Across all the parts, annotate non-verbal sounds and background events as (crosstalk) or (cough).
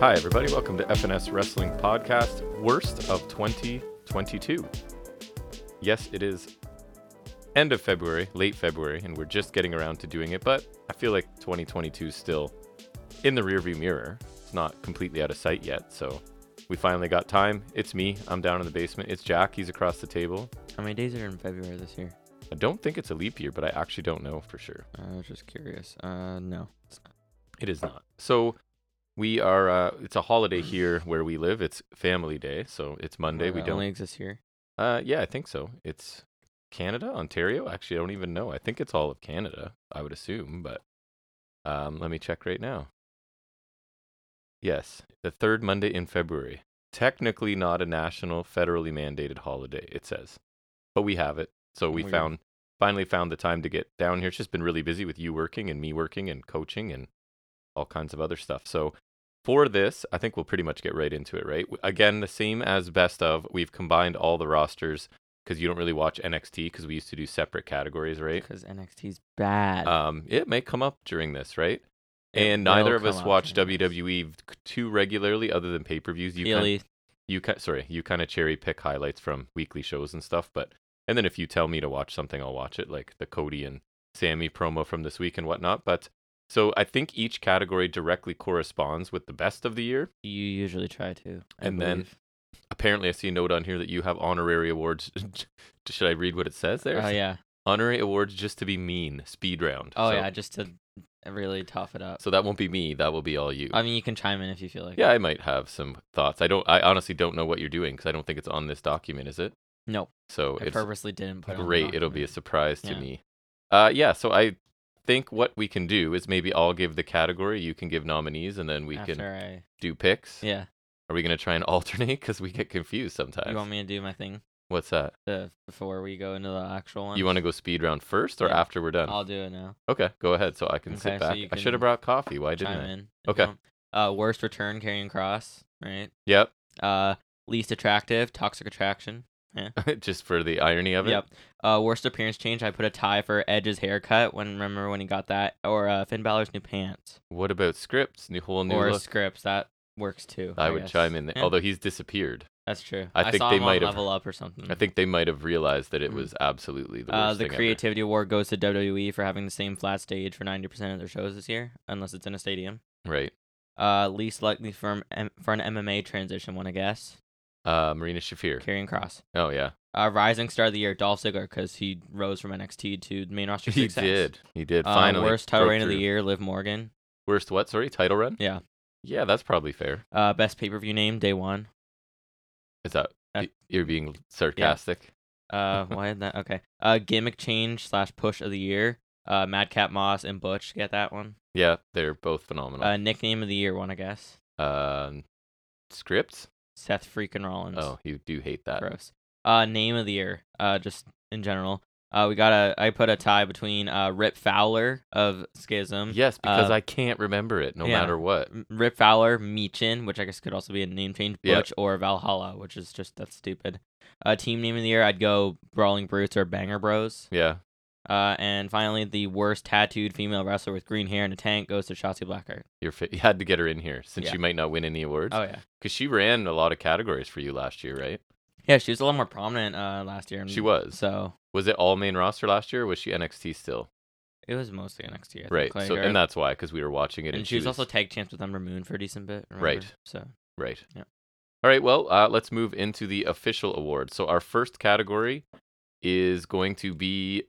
Hi, everybody. Welcome to FNS Wrestling Podcast, worst of 2022. Yes, it is end of February, late February, and we're just getting around to doing it, but I feel like 2022 is still in the rearview mirror. It's not completely out of sight yet, so we finally got time. It's me. I'm down in the basement. It's Jack. He's across the table. How many days are in February this year? I don't think it's a leap year, but I actually don't know for sure. I was just curious. Uh, no. it's not. It is not. So we are. Uh, it's a holiday here where we live. It's Family Day, so it's Monday. We don't. only exists here. Uh, yeah, I think so. It's Canada, Ontario. Actually, I don't even know. I think it's all of Canada. I would assume, but um, let me check right now. Yes, the third Monday in February. Technically, not a national, federally mandated holiday. It says, but we have it. So we Weird. found finally found the time to get down here. It's just been really busy with you working and me working and coaching and all kinds of other stuff. So for this, I think we'll pretty much get right into it, right? Again, the same as best of. We've combined all the rosters because you don't really watch NXT because we used to do separate categories, right? Because NXT's bad. Um, it may come up during this, right? It and neither of us watch. WWE too regularly, other than pay per views. You kind, you ki- sorry, you kind of cherry pick highlights from weekly shows and stuff. But and then if you tell me to watch something, I'll watch it, like the Cody and Sammy promo from this week and whatnot. But so I think each category directly corresponds with the best of the year. you usually try to. I And then. Apparently, I see a note on here that you have honorary awards. (laughs) Should I read what it says there? Oh yeah. Honorary awards just to be mean. Speed round. Oh So- yeah, just to really tough it up. So that won't be me. That will be all you. I mean, you can chime in if you feel like. yeah, I might have some thoughts. I don't. I honestly don't know what you're doing because I don't think it's on this document. Is it? Nope. So I it's purposely didn't put. it on great. It'll be a surprise to Yeah. me. Uh, yeah. So I think what we can do is maybe I'll give the category, you can give nominees, and then we After can I. do picks. Yeah. Are we gonna try and (laughs) alternate? Because we get confused sometimes. You want me to do my thing What's that? the, before we go into the actual one? You want to go speed round first or Yeah. after we're done? I'll do it now. Okay, go ahead. So I can Okay, sit so back. I should have brought coffee. Why didn't I? in. Okay. Uh, worst return Karrion Cross. Right. Yep. Uh, least attractive toxic attraction. Yeah. (laughs) Just for the irony of it. Yep. Uh, worst appearance change. I put a tie for Edge's haircut. When remember when he got that, or uh, Finn Balor's new pants, What about Scrypts? New whole new or look. Scrypts. That works too. I would guess. chime in there. Yeah, Although he's disappeared. that's true. I think saw they might have- level up or something. I think they might have realized that it Mm. was absolutely the worst Uh, the thing ever. creativity award goes to WWE for having the same flat stage for ninety percent of their shows this year, unless it's in a stadium. Right. Uh, least likely for for an MMA transition one, I guess. Uh, Marina Shafir. Karrion Cross. Oh yeah, Uh, rising star of the year, Dolph Ziggler, because he rose from NXT to the main roster. Success. He success. did. He did. Uh, Finally. worst title reign of the year, Liv Morgan. Worst what? Sorry, title run. Yeah. Yeah, that's probably fair. Uh, best pay per view name, day one. Is that Uh, you're being sarcastic? Uh, (laughs) why is that? Okay. Uh, gimmick change slash push of the year. Uh, Madcap Moss and Butch get that one. Yeah, they're both phenomenal. Uh, nickname of the year one, I guess. Um, scripts. Seth freaking Rollins. Oh, you do hate that. gross. Uh, name of the year. Uh, just in general. Uh, we got a. I put a tie between uh Rip Fowler of Schism. Yes, because Uh, I can't remember it no yeah. matter what. Rip Fowler, Meechin, which I guess could also be a name change, Yep. Or Valhalla, which is just that's stupid. Uh, team name of the year, I'd go Brawling Brutes or Banger Bros. Yeah. Uh, and finally, the worst tattooed female wrestler with green hair and a tank goes to Shotzi Blackheart. (laughs) You had to get her in here since Yeah. she might not win any awards. Oh yeah, Because she ran a lot of categories for you last year, right? Yeah, she was a lot more prominent uh last year. She was. So Was it all main roster last year, or was she NXT still? it was mostly NXT. I think, right. so and that's why, because we were watching it, and, she was, also tag champs with Ember Moon for a decent bit. Remember? Right. So right. Yeah. All right. Well, uh, let's move into the official awards. So our first category is going to be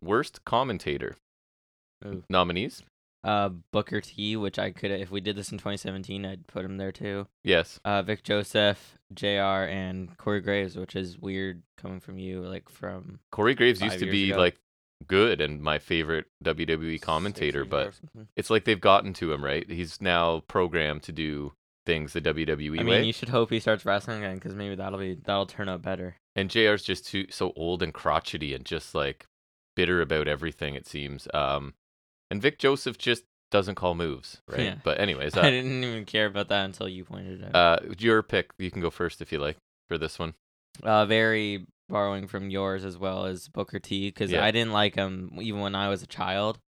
worst commentator Ooh. nominees. Uh, Booker T, which I could if we did this in 2017, I'd put him there too. Yes. Uh, Vic Joseph, Jr. and Corey Graves, which is weird coming from you, like from Corey Graves used to be ago. like good and my favorite WWE commentator, but it's like they've gotten to him, right? He's now programmed to do things the WWE I way. mean, you should hope he starts wrestling again because maybe that'll be that'll turn out better. and JR's just too so old and crotchety and just like bitter about everything it seems. Um and Vic Joseph just doesn't call moves, right? Yeah. But anyways, (laughs) I uh, didn't even care about that until you pointed it out. uh your pick, you can go first if you like for this one. Uh, very borrowing from yours as well as Booker T because Yeah. I didn't like him even when I was a child.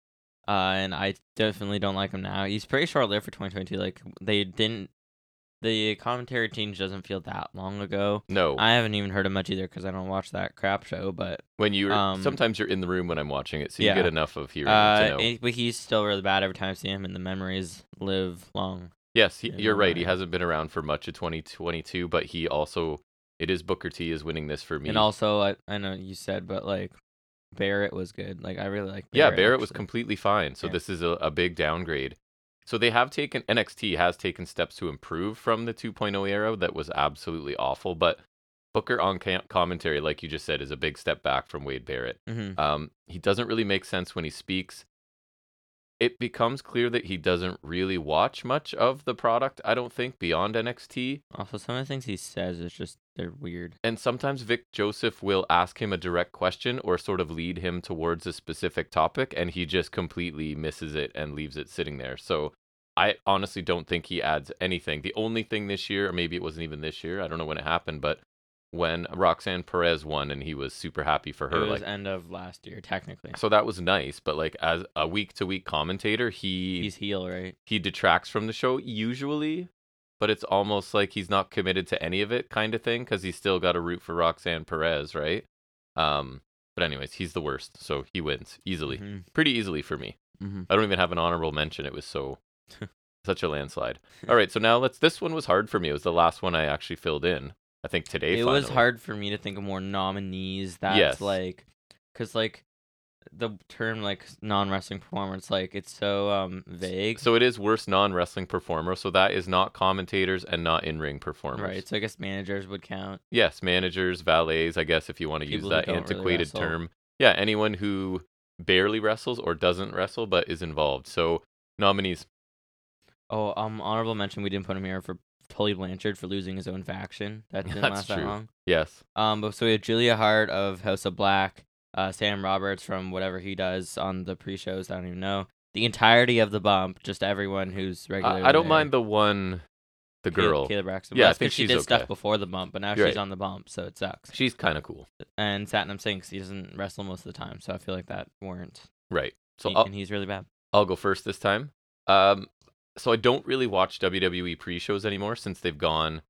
Uh, and I definitely don't like him now. He's pretty short lived for 2022. Like they didn't the commentary change doesn't feel that long ago. No, I haven't even heard of much either because I don't watch that crap show. But when you um, sometimes you're in the room when I'm watching it, so you yeah. get enough of hearing to uh, it- but he's still really bad every time I see him, and the memories live long. Yes, he, you're right. He hasn't been around for much of 2022, but he also it is Booker T is winning this for me. And also, I, I know you said, but like Barrett was good. Like I really like. yeah, Barrett, Barrett was completely fine. So Yeah. this is a, a big downgrade. So they have taken NXT has taken steps to improve from the 2.0 era that was absolutely awful, but Booker on commentary, like you just said, is a big step back from Wade Barrett. Mhm. Um, he doesn't really make sense when he speaks. It becomes clear that he doesn't really watch much of the product. I don't think beyond NXT. Also, some of the things he says is just they're weird. And sometimes Vic Joseph will ask him a direct question or sort of lead him towards a specific topic, and he just completely misses it and leaves it sitting there. So I honestly don't think he adds anything. The only thing this year, or maybe it wasn't even this year, I don't know when it happened, but when Roxanne Perez won and he was super happy for her. It was like end of last year, technically. so that was nice. But like as a week to week commentator, he He's heel, right? he detracts from the show usually, but it's almost like he's not committed to any of it, kind of thing, because he's still got to root for Roxanne Perez, right? Um, but anyways, he's the worst, so he wins easily, Mhm. pretty easily for me. Mhm. I don't even have an honorable mention. It was so (laughs) such a landslide. All right, so now let's. This one was hard for me. It was the last one I actually filled in. I think today. It was hard for me to think of more nominees. That's Yes. like, cause like, the term like non wrestling performance, like it's so um vague. So it is worst non wrestling performer. So that is not commentators and not in ring performers. right. So I guess managers would count. Yes, managers, valets, I guess if you want to use People that don't really antiquated term. Yeah, anyone who barely wrestles or doesn't wrestle but is involved. So nominees. Oh, um, honorable mention. We didn't put him here for Tully Blanchard for losing his own faction. (laughs) That didn't That's last that long. Yes. Um, but so we have Julia Hart of House of Black, uh, Sam Roberts from whatever he does on the pre-shows. I don't even know the entirety of the bump. Just everyone who's regular. I, I don't mind the one, the girl. Kayla Braxton. Yeah, think she did okay. stuff before the bump, but now You're she's right. on the bump, so it sucks. She's kind of cool. And Satnam Singh, he doesn't wrestle most of the time, so I feel like that warrants. Right. So he- and he's really bad. I'll go first this time. Um, so I don't really watch WWE pre-shows anymore since they've gone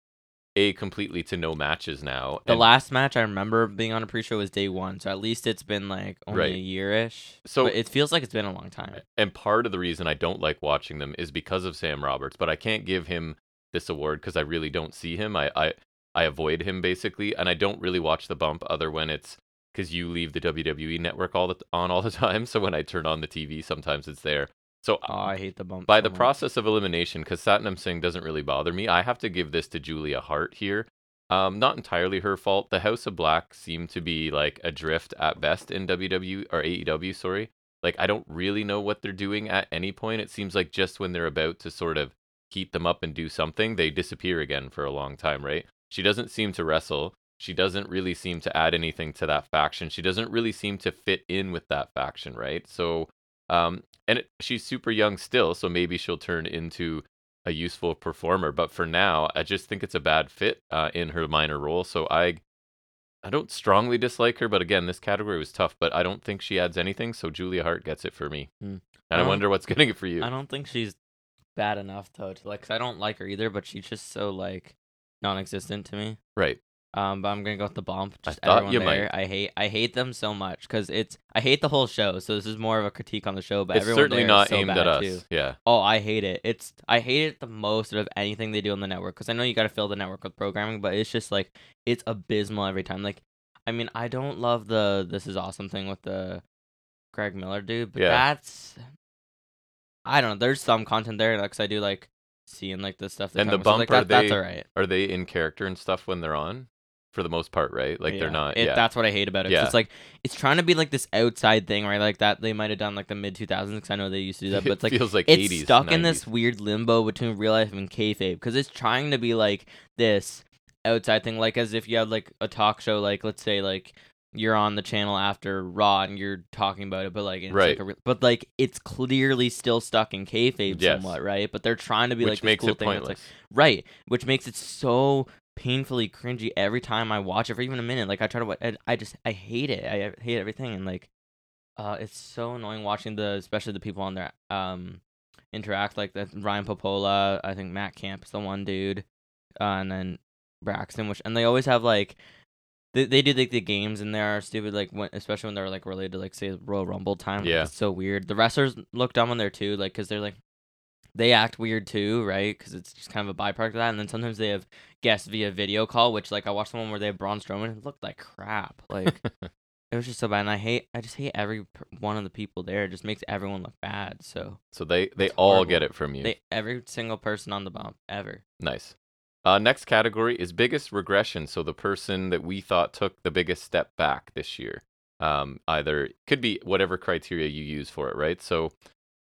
a completely to no matches now. The and- last match I remember being on a pre-show was day one, so at least it's been like only Right. a year-ish. So- but it feels like it's been a long time. And part of the reason I don't like watching them is because of Sam Roberts, but I can't give him this award because I really don't see him. I, I I avoid him basically, and I don't really watch the bump other when it's because you leave the WWE network all the on all the (laughs) time. So when I turn on the TV, sometimes it's there. So Oh, I hate the bump. by so the much. process of elimination, because Satnam Singh doesn't really bother me, I have to give this to Julia Hart here. Um, not entirely her fault. The House of Black seemed to be like adrift at best in WWE or AEW. Sorry, like I don't really know what they're doing at any point. It seems like just when they're about to sort of heat them up and do something, they disappear again for a long time. Right? She doesn't seem to wrestle. She doesn't really seem to add anything to that faction. She doesn't really seem to fit in with that faction, right? So, um, and it, she's super young still, so maybe she'll turn into a useful performer. But for now, I just think it's a bad fit uh, in her minor role. So I, I don't strongly dislike her, but again, this category was tough. But I don't think she adds anything. So Julia Hart gets it for me, Hmm. and I I, wonder what's (laughs) getting it for you. I don't think she's bad enough though to like. 'cause I don't like her either, but she's just so like non-existent to me. Right? Um, but I'm gonna go with the bump. I Just thought everyone you there. might. I hate I hate them so much because it's I hate the whole show. So this is more of a critique on the show, but it's everyone certainly not so aimed at us. Too. Yeah. Oh, I hate it. It's I hate it the most out of anything they do on the network because I know you got to fill the network with programming, but it's just like it's abysmal every time. Like, I mean, I don't love the this is awesome thing with the Greg Miller dude, but Yeah. that's I don't know. There's some content there because I do like seeing like the stuff. they And the about, so, like, bump, are that, that's they- alright. Are they in character and stuff when they're on? For the most part, right? Like Yeah. they're not. It, yeah. That's what I hate about it. Yeah. It's like it's trying to be like this outside thing, right? Like that they might have done like the mid 2000s because I know they used to do that, (laughs) but it's like feels like it's 80s, stuck in this weird limbo between real life and kayfabe because it's trying to be like this outside thing, like as if you had like a talk show, like let's say like you're on the channel after Raw and you're talking about it, but like it's Right. like a re- but like it's clearly still stuck in kayfabe Yes. somewhat, right? But they're trying to be like which this makes cool it thing that's pointless. like right, which makes it so painfully cringy every time I watch it for even a minute. Like I try to, wa- I, I just I hate it. I, hate everything, and like, uh, it's so annoying watching the especially the people on there um interact like that. Ryan Pappolla, I think Matt Camp is the one dude. uh, and then Braxton, which and they always have like they, they do like the games and they are stupid like when especially when they're like related to like say Royal Rumble time. Yeah. it's so weird. The wrestlers look dumb on there too, like because they're like they act weird too, right? Because it's just kind of a byproduct of that. And then sometimes they have guests via video call, which like I watched the one where they have Braun Strowman. It looked like crap. Like (laughs) it was just so bad. And I hate, I just hate every one of the people there. It just makes everyone look bad. So So they they all horrible. get it from you. they every single person on the bump ever. Nice. Uh, next category is biggest regression. So the person that we thought took the biggest step back this year. Um, either could be whatever criteria you use for it, right? So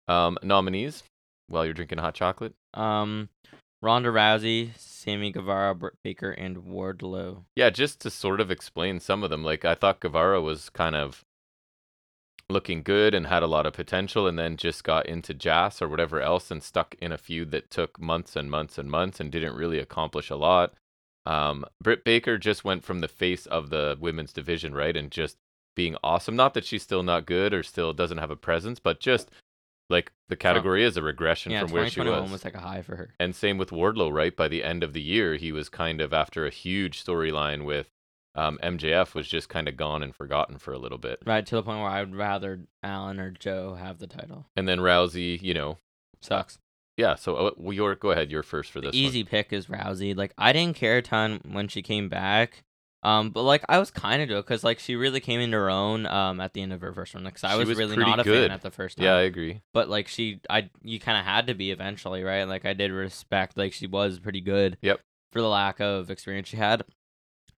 um, nominees while you're drinking hot chocolate. Um, Ronda Rousey, Sammy Guevara, Britt Baker, and Wardlow. Yeah, just to sort of explain some of them. Like I thought Guevara was kind of looking good and had a lot of potential, and then just got into Jazz or whatever else and stuck in a feud that took months and months and months and didn't really accomplish a lot. Um, Britt Baker just went from the face of the women's division, right, and just being awesome. Not that she's still not good or still doesn't have a presence, but just like the category is a regression Yeah, from where she 2021 was. Almost like a high for her. And same with Wardlow, right? By the end of the year, he was kind of after a huge storyline with um, MJF was just kind of gone and forgotten for a little bit. Right to the point where I would rather Allen or Joe have the title. And then Rousey, you know, Sucks. yeah. So uh, well, your go ahead, you're first for The this. easy pick is Rousey. Like I didn't care a ton when she came back. Um, but like I was kind of do because like she really came into her own um at the end of her first one. Because I was, was really not a good. fan at the first time. Yeah, I agree. but like she I you kind of had to be eventually, right? Like I did respect like she was pretty good. Yep. For the lack of experience she had.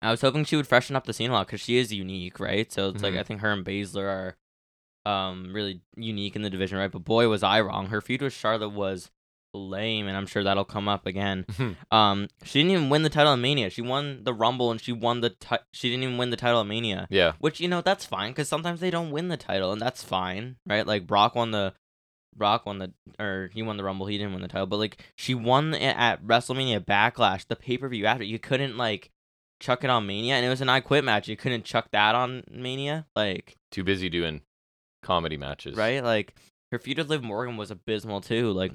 I was hoping she would freshen up the scene a lot because she is unique, right? So it's like Mhm. I think her and Baszler are um really unique in the division, right? But boy was I wrong. Her feud with Charlotte was lame, and I'm sure that'll come up again. (laughs) Um, she didn't even win the title of Mania. She won the Rumble, and she won the ti- she didn't even win the title of Mania. yeah, Which you know that's fine because sometimes they don't win the title, and that's fine, right? Like Brock won the Brock won the or he won the Rumble, he didn't win the title, but like she won it at WrestleMania Backlash, the pay per view after. You couldn't like chuck it on Mania, and it was an I Quit match. You couldn't chuck that on Mania, like too busy doing comedy matches. right? Like her feud with Liv Morgan was abysmal too. Like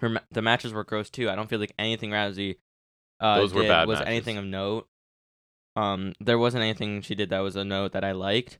her ma- the matches were gross too. I don't feel like anything Rousey uh, Those were did bad was matches. anything of note. Um, there wasn't anything she did that was a note that I liked.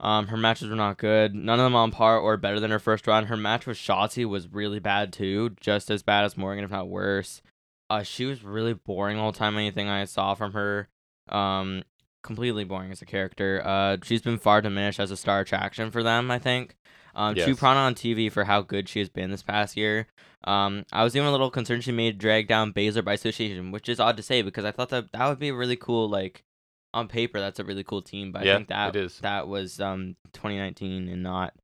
Um, her matches were not good. None of them on par or better than her first run. Her match with Shotzi was really bad too, just as bad as Morgan, if not worse. Uh, she was really boring all the time. Anything I saw from her, um, completely boring as a character. Uh, she's been far diminished as a star attraction for them. I think. Um, Yes. Prana on TV for how good she has been this past year. Um, I was even a little concerned she made drag down Baszler by association, which is odd to say because I thought that that would be a really cool like on paper that's a really cool team, but Yeah, I think that that was um 2019 and not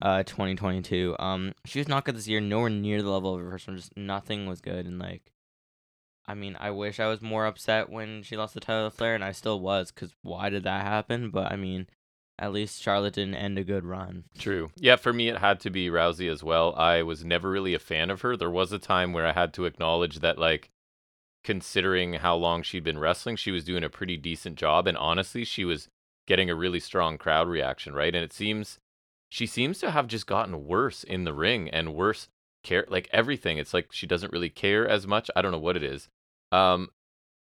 uh 2022. Um, she was not good this year, nowhere near the level of her first one. Just nothing was good, and like, I mean, I wish I was more upset when she lost the title to Flair, and I still was, cause why did that happen? But I mean, at least Charlotte didn't end a good run. True. Yeah, for me, it had to be Rousey as well. I was never really a fan of her. There was a time where I had to acknowledge that, like, considering how long she'd been wrestling, she was doing a pretty decent job. And honestly, she was getting a really strong crowd reaction, right? And it seems she seems to have just gotten worse in the ring and worse care, like everything. It's like she doesn't really care as much. I don't know what it is. Um,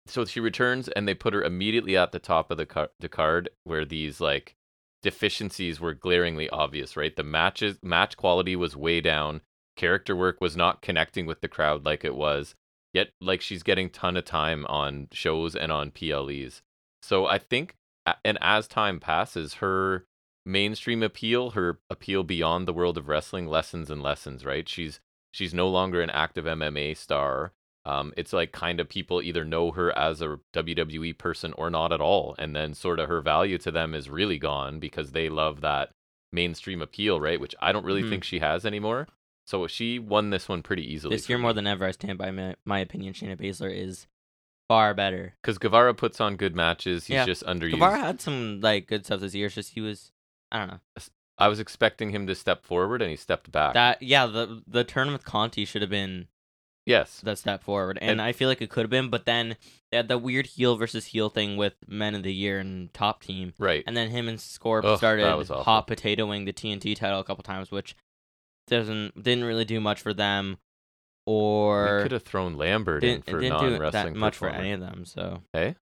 so she returns and they put her immediately at the top of the, car- the card where these, like, deficiencies were glaringly obvious, right? The matches match quality was way down. Character work was not connecting with the crowd like it was. Yet like she's getting ton of time on shows and on PLEs. So I think and as time passes her mainstream appeal, her appeal beyond the world of wrestling lessens and lessens, right? She's she's no longer an active MMA star. Um, it's like kind of people either know her as a WWE person or not at all, and then sort of her value to them is really gone because they love that mainstream appeal, right? Which I don't really Mhm. think she has anymore. So she won this one pretty easily. This year more than ever, I stand by my, my opinion. Shayna Baszler is far better. because Guevara puts on good matches. He's Yeah. just underused. Guevara had some like good stuff this year. It's just he was, I don't know. I was expecting him to step forward, and he stepped back. That yeah, the the turn with Conti should have been yes, the step forward, and, And- I feel like it could have been. But then they had the weird heel versus heel thing with Men of the Year and Top Team, right. and then him and Scorp Ugh, started hot potatoing the TNT title a couple times, which doesn't didn't really do much for them. Or we could eh? have hmm? thrown Lambert in for non wrestling that much for any of them. So hey,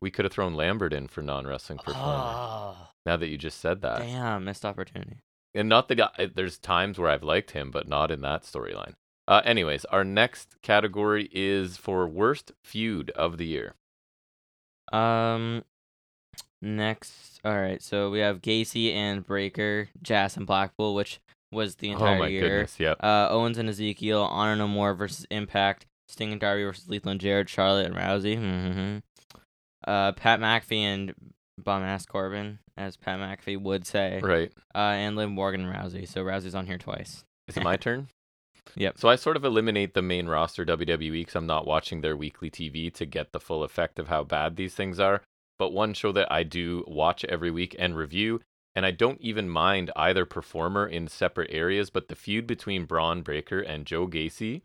We could have thrown Lambert in for non wrestling performer. oh, Now that you just said that, damn, missed opportunity. and not that I, there's times where I've liked him, but not in that storyline. Uh, anyways, our next category is for worst feud of the year. Um, next, all right. So we have Gacy and Breakker, Jazz and Blackpool, which was the entire oh my year. goodness, yep. Uh, Owens and Ezekiel, Honor No More versus Impact, Sting and Darby versus Lethal and Jarrett, Charlotte and Rousey. hmm Uh, Pat McAfee and bum ass Corbin, as Pat McAfee would say. Right. Uh, and Liv Morgan and Rousey. So Rousey's on here twice. Is it my (laughs) turn? Yep. So I sort of eliminate the main roster WWE because I'm not watching their weekly TV to get the full effect of how bad these things are. But one show that I do watch every week and review, and I don't even mind either performer in separate areas, but the feud between Bron Breakker and Joe Gacy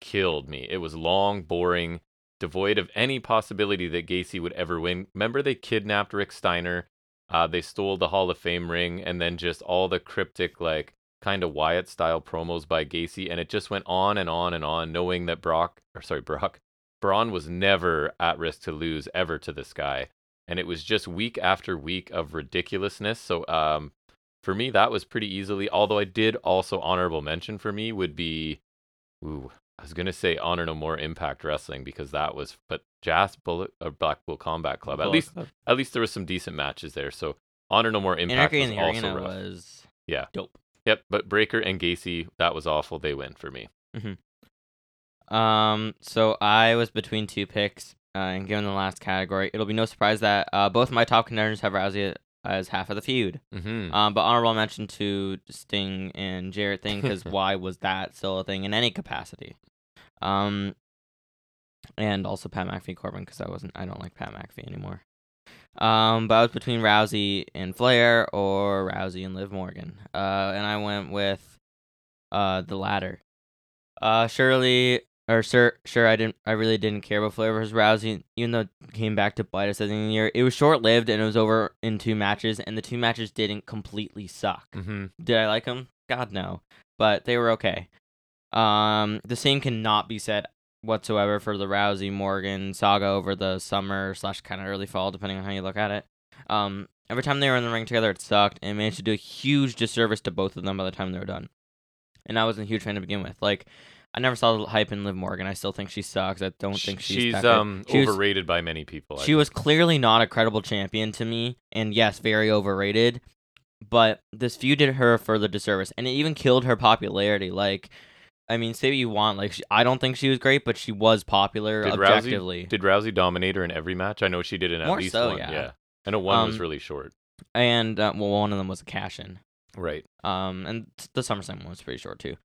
killed me. It was long, boring, devoid of any possibility that Gacy would ever win. Remember, they kidnapped Rick Steiner, uh, they stole the Hall of Fame ring, and then just all the cryptic, like, kind of Wyatt style promos by Gacy, and it just went on and on and on, knowing that Brock, or sorry, Brock, Bron was never at risk to lose ever to this guy, and it was just week after week of ridiculousness. So, um, for me, that was pretty easily. Although I did also honorable mention for me would be, ooh, I was gonna say Honor No More Impact Wrestling because that was, but Jazz Bullet or Blackpool Combat Club. At Bullet least, Club. at least there was some decent matches there. So Honor No More Impact Anarchy was in the also Arena rough. was Yeah. dope. Yep, but Breakker and Gacy, that was awful. They win for me. Um, so I was between two picks, uh, and given the last category, it'll be no surprise that uh, both my top contenders have Rousey as half of the feud. Mm-hmm. Um, but honorable mention to Sting and Jarrett thing because (laughs) why was that still a thing in any capacity? Um, and also Pat McAfee Corbin because I wasn't I don't like Pat McAfee anymore. Um, but I was between Rousey and Flair or Rousey and Liv Morgan. Uh, and I went with uh the latter. Uh, surely or sure, sure I didn't I really didn't care about Flair versus Rousey, even though it came back to bite us at the end of the year. It was short lived and it was over in two matches, and the two matches didn't completely suck. Mm-hmm. Did I like them? God no, but they were okay. Um, the same cannot be said whatsoever for the Rousey Morgan saga over the summer slash kind of early fall, depending on how you look at it. Um, every time they were in the ring together, it sucked, and managed to do a huge disservice to both of them by the time they were done. And I wasn't a huge fan to begin with. Like, I never saw the hype in Liv Morgan. I still think she sucks. I don't think she's, she's um She was- overrated by many people. I she was clearly not a credible champion to me, and yes, very overrated. But this feud did her a further disservice, and it even killed her popularity. Like, I mean, say what you want. Like, she, I don't think she was great, but she was popular Did objectively. Rousey, did Rousey dominate her in every match? I know she did in at More least so, one. yeah. I know one was Um, really short. and uh, well, one of them was a cash in. Right. Um, and the SummerSlam one was pretty short too.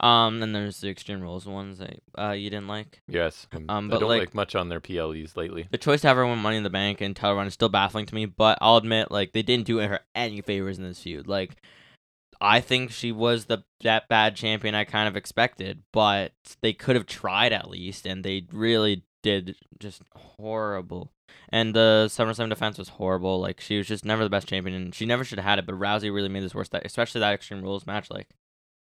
Um, and there's the Extreme Rules ones that uh you didn't like. Yes. Um, Um, I but don't like- like much on their PLEs lately. The choice to have her win Money in the Bank and title run is still baffling to me, but I'll admit, like, they didn't do her any favors in this feud. Like, I think she was the that bad champion I kind of expected, but they could have tried at least, and they really did just horrible. And the SummerSlam defense was horrible. Like, she was just never the best champion, and she never should have had it. But Rousey really made this worse. That especially that Extreme Rules match, like,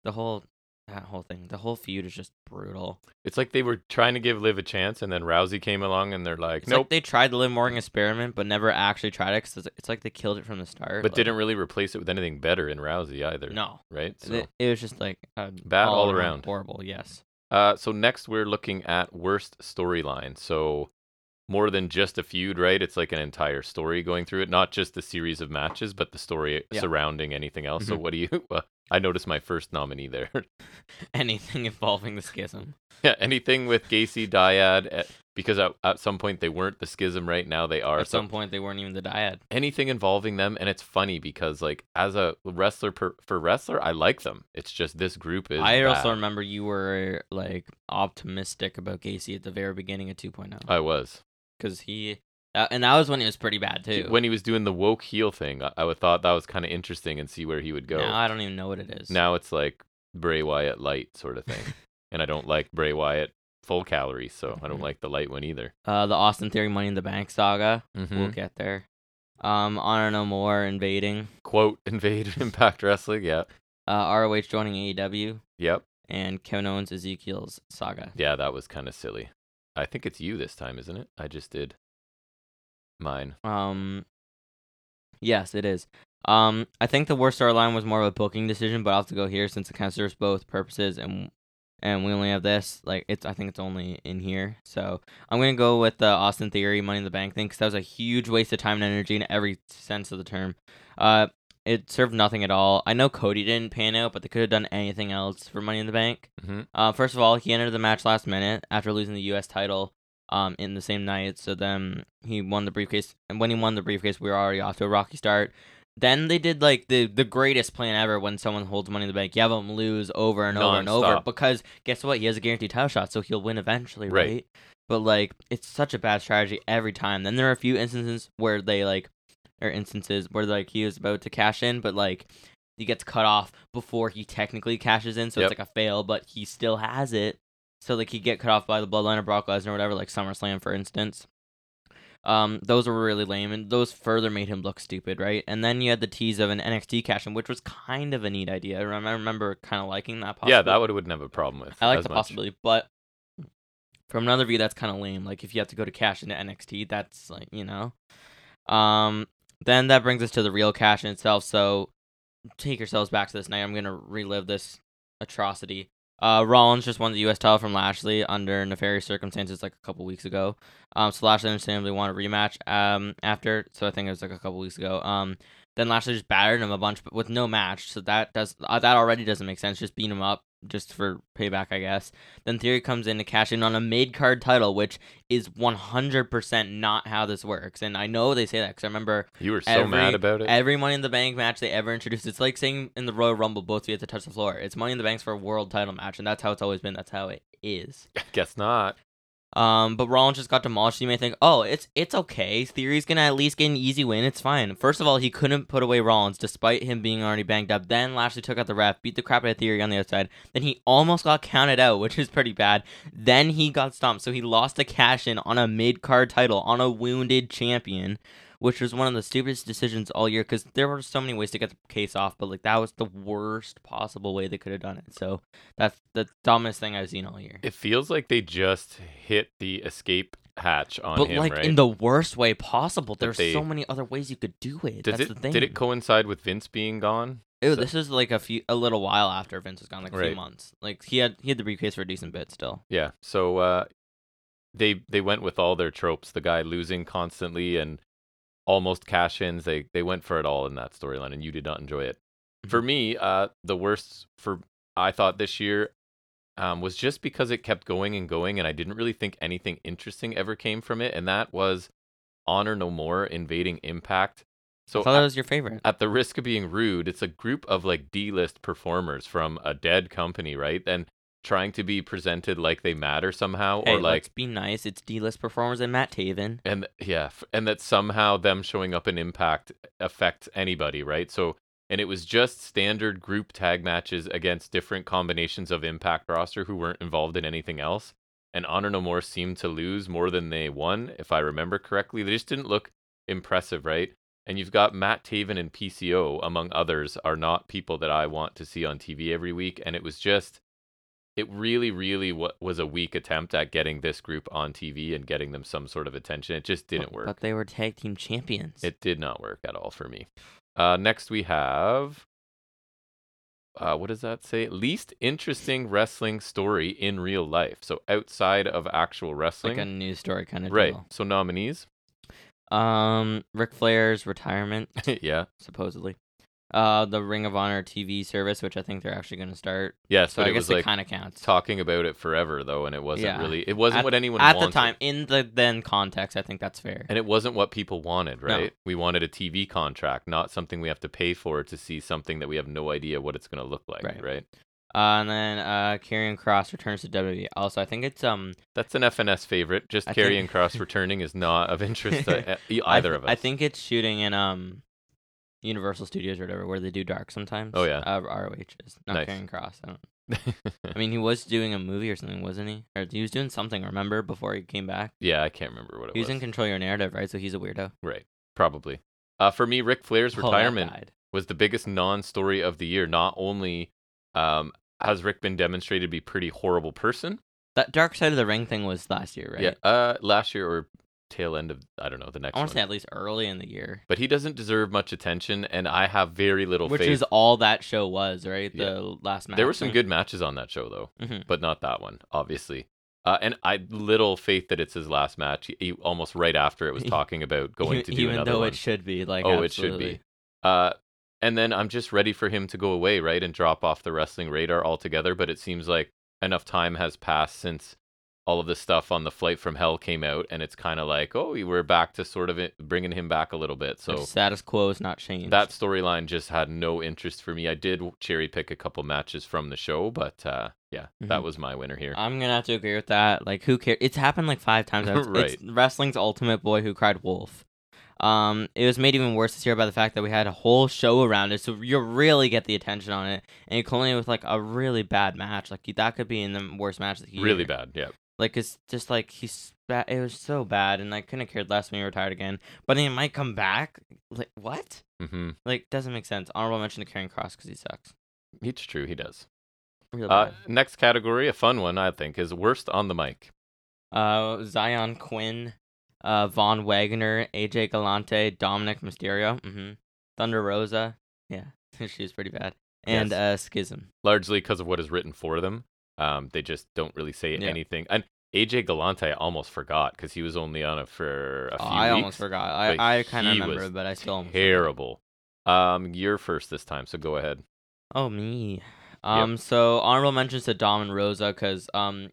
the whole that whole thing, the whole feud is just brutal. It's like they were trying to give Liv a chance, and then Rousey came along, and they're like, It's nope. like they tried the Liv Morgan experiment, but never actually tried it. Cause it's- it's like they killed it from the start. but like, didn't really replace it with anything better in Rousey either. No, Right. So, it, it was just like uh, Bad all around. Horrible. Yes. uh, so next we're looking at worst storyline. So more than just a feud, right? It's like an entire story going through it, not just the series of matches, but the story Yeah. surrounding anything else. So Mhm. what do you? (laughs) Uh, I noticed my first nominee there. (laughs) Anything involving the schism. yeah, anything with Gacy Dyad, eh, because at, at some point they weren't the schism. Right now they are. At So some point, they weren't even the dyad. anything involving them, and it's funny because like as a wrestler per, for wrestler, I like them. It's just this group is. I also remember you were like optimistic about Gacy at the very beginning of 2.0 I was. because he, that, and that was when he was pretty bad too. When he was doing the woke heel thing, I, I would thought that was kind of interesting and see where he would go. now I don't even know what it is. Now it's like Bray Wyatt light sort of thing. (laughs) and I don't like Bray Wyatt full calories, so I don't Mhm. like the light one either. uh, the Austin Theory Money in the Bank saga. Mhm. We'll get there. Um, Honor No More invading. Quote (laughs) invade Impact Wrestling. Yeah. Uh, ROH joining AEW. Yep. and Kevin Owens Ezekiel's saga. Yeah, that was kind of silly. I think it's you this time, isn't it? I just did mine. Um, yes, it is. Um, I think the worst storyline was more of a booking decision, but I'll have to go here since it kind of serves both purposes, and and we only have this. Like it's, I think it's only in here, so I'm gonna go with the Austin Theory Money in the Bank thing because that was a huge waste of time and energy in every sense of the term. Uh, it served nothing at all. I know Cody didn't pan out, but they could have done anything else for Money in the Bank. hmm Uh, first of all, he entered the match last minute after losing the U.S. title um, in the same night. So then he won the briefcase. And when he won the briefcase, we were already off to a rocky start. Then they did like the the greatest plan ever when someone holds money in the bank. You have him lose over and over and over Non-stop. because guess what? He has a guaranteed title shot, so he'll win eventually, Right. right? But like it's such a bad strategy every time. Then there are a few instances where they like or instances where like he was about to cash in, but like he gets cut off before he technically cashes in, so Yep. it's like a fail, but he still has it. So like he get cut off by the bloodline of Brock Lesnar or whatever, like SummerSlam for instance. Um, those were really lame, and those further made him look stupid, right? And then you had the tease of an NXT cash in, which was kind of a neat idea. I remember, kind of liking that. Possibility. Yeah, that would wouldn't have a problem with. I like the much. possibility, but from another view, that's kind of lame. Like if you have to go to cash into NXT, that's like you know. Um, then that brings us to the real cash in itself. So take yourselves back to this night. I'm gonna relive this atrocity. Uh, Rollins just won the U.S. title from Lashley under nefarious circumstances like a couple weeks ago. Um, so Lashley understandably wanted a rematch. Um, after so I think it was like a couple weeks ago. Um, then Lashley just battered him a bunch, but with no match. So that does uh, that already doesn't make sense. Just beat him up just for payback, I guess. Then Theory comes in to cash in on a mid card title, which is 100% not how this works. And I know they say that because I remember You were so Every- mad about it. every Money in the Bank match they ever introduced. It's like saying in the Royal Rumble, both of you have to touch the floor. It's Money in the Bank's for a world title match, and that's how it's always been. That's how it is. (laughs) Guess not. Um, but Rollins just got demolished. You may think, oh, it's it's okay. Theory's gonna at least get an easy win. It's fine. First of all, he couldn't put away Rollins despite him being already banged up. Then Lashley took out the ref, beat the crap out of Theory on the outside. Then he almost got counted out, (laughs) which is pretty bad. Then he got stomped, so he lost a cash in on a mid card title on a wounded champion, which was one of the stupidest decisions all year because there were so many ways to get the case off, but like that was the worst possible way they could have done it. So that's the dumbest thing I've seen all year. It feels like they just hit the escape hatch on but him, like right? in the worst way possible. There's they- so many other ways you could do it. Does That's it the thing. did it coincide with Vince being gone? Ew, so- this is like a few, a little while after Vince was gone, like a Right. few months. Like he had he had the briefcase for a decent bit still. Yeah. So uh, they they went with all their tropes. The guy losing constantly and almost cash ins. They they went for it all in that storyline, and you did not enjoy it. For me, uh, the worst for I thought this year um, was just because it kept going and going, and I didn't really think anything interesting ever came from it, and that was Honor No More invading Impact. So I thought that was your favorite. at the risk of being rude, it's a group of like D-list performers from a dead company, right? And trying to be presented like they matter somehow, hey, or like let's be nice. It's D-list performers and Matt Taven. and yeah, and that somehow them showing up in Impact affects anybody, right? So, and it was just standard group tag matches against different combinations of Impact roster who weren't involved in anything else. And Honor No More seemed to lose more than they won, if I remember correctly. They just didn't look impressive, right? And you've got Matt Taven and PCO, among others, are not people that I want to see on TV every week. And it was just, it really, really wa- was a weak attempt at getting this group on TV and getting them some sort of attention. It just didn't But- work. But they were tag team champions. It did not work at all for me. Uh, next we have, uh, what does that say? Least interesting wrestling story in real life. So outside of actual wrestling, like a news story kind of right? deal. So nominees, Um, Ric Flair's retirement (laughs) yeah, supposedly. Uh, the Ring of Honor TV service, which I think they're actually going to start. yes, So I it guess was it like kind of counts. talking about it forever though, and it wasn't Yeah. really, it wasn't At- what anyone At wanted. the time, in the then context, I think that's fair. And it wasn't what people wanted, No. right? We wanted a TV contract, not something we have to pay for to see something that we have no idea what it's going to look like, Right. right? Uh, and then uh, Karrion Cross returns to WWE. Also, I think it's um That's an FNS favorite. Just I Karrion think- Cross returning is not of interest to (laughs) either th- of us. I think it's shooting in um Universal Studios or whatever, where they do dark sometimes. Oh, yeah. uh, ROH is not Nice. Cross. I, don't, (laughs) I mean, he was doing a movie or something, wasn't he? Or he was doing something. Remember before he came back? yeah, I can't remember what it He was was. in Control Your Narrative, right? So he's a weirdo. right, probably. Uh, for me, Ric Flair's Oh, retirement was the biggest non-story of the year. Not only um, has Ric been demonstrated to be a pretty horrible person? That Dark Side of the Ring thing was last year, right? Yeah. Uh, last year or tail end of I don't know the next I want to say at least early in the year, but he doesn't deserve much attention, and I have very little faith. which faith. is all that show was, right? Yeah. The last match. there were some good matches on that show though, Mhm. but not that one, obviously. Uh, and I little faith that it's his last match. He, he almost right after it was (laughs) talking about going even, to do even another though one. it should be like. oh, it should be. Uh, and then I'm just ready for him to go away, right, and drop off the wrestling radar altogether. But it seems like enough time has passed since all of the stuff on the flight from hell came out, and it's kind of like, oh, we're back to sort of it, bringing him back a little bit. The So status quo is not changed. that storyline just had no interest for me. I did cherry pick a couple matches from the show, but uh, yeah, that Mhm. was my winner here. I'm gonna have to agree with that. Like, who cares? It's happened like five times. now. It's, (laughs) it's wrestling's ultimate boy who cried wolf. Um, it was made even worse this year by the fact that we had a whole show around it, so you really get the attention on it, and you culminate with like a really bad match. Like that could be in the worst match of the year. really bad, yeah. Like it's just like he's bad. It was so bad, and I couldn't have cared less when he retired again. But he might come back. Like what? hmm Like doesn't make sense. Honorable mention to Karrion Cross because he sucks. It's true, he does. Uh, next category, a fun one, I think, is worst on the mic. Uh, Zion Quinn, uh, Von Wagner, AJ Galante, Dominic Mysterio, mm-hmm. Thunder Rosa, yeah, (laughs) she's pretty bad, and Yes. uh, Schism. largely because of what is written for them. Um, they just don't really say Yeah. anything. And AJ Galante, I almost forgot because he was only on it for a Oh, few I weeks. almost forgot. I, I kind of remember but I still. Terrible. Um, you're first this time, so go ahead. Oh me. Um. So honorable mentions to Dom and Rosa because um,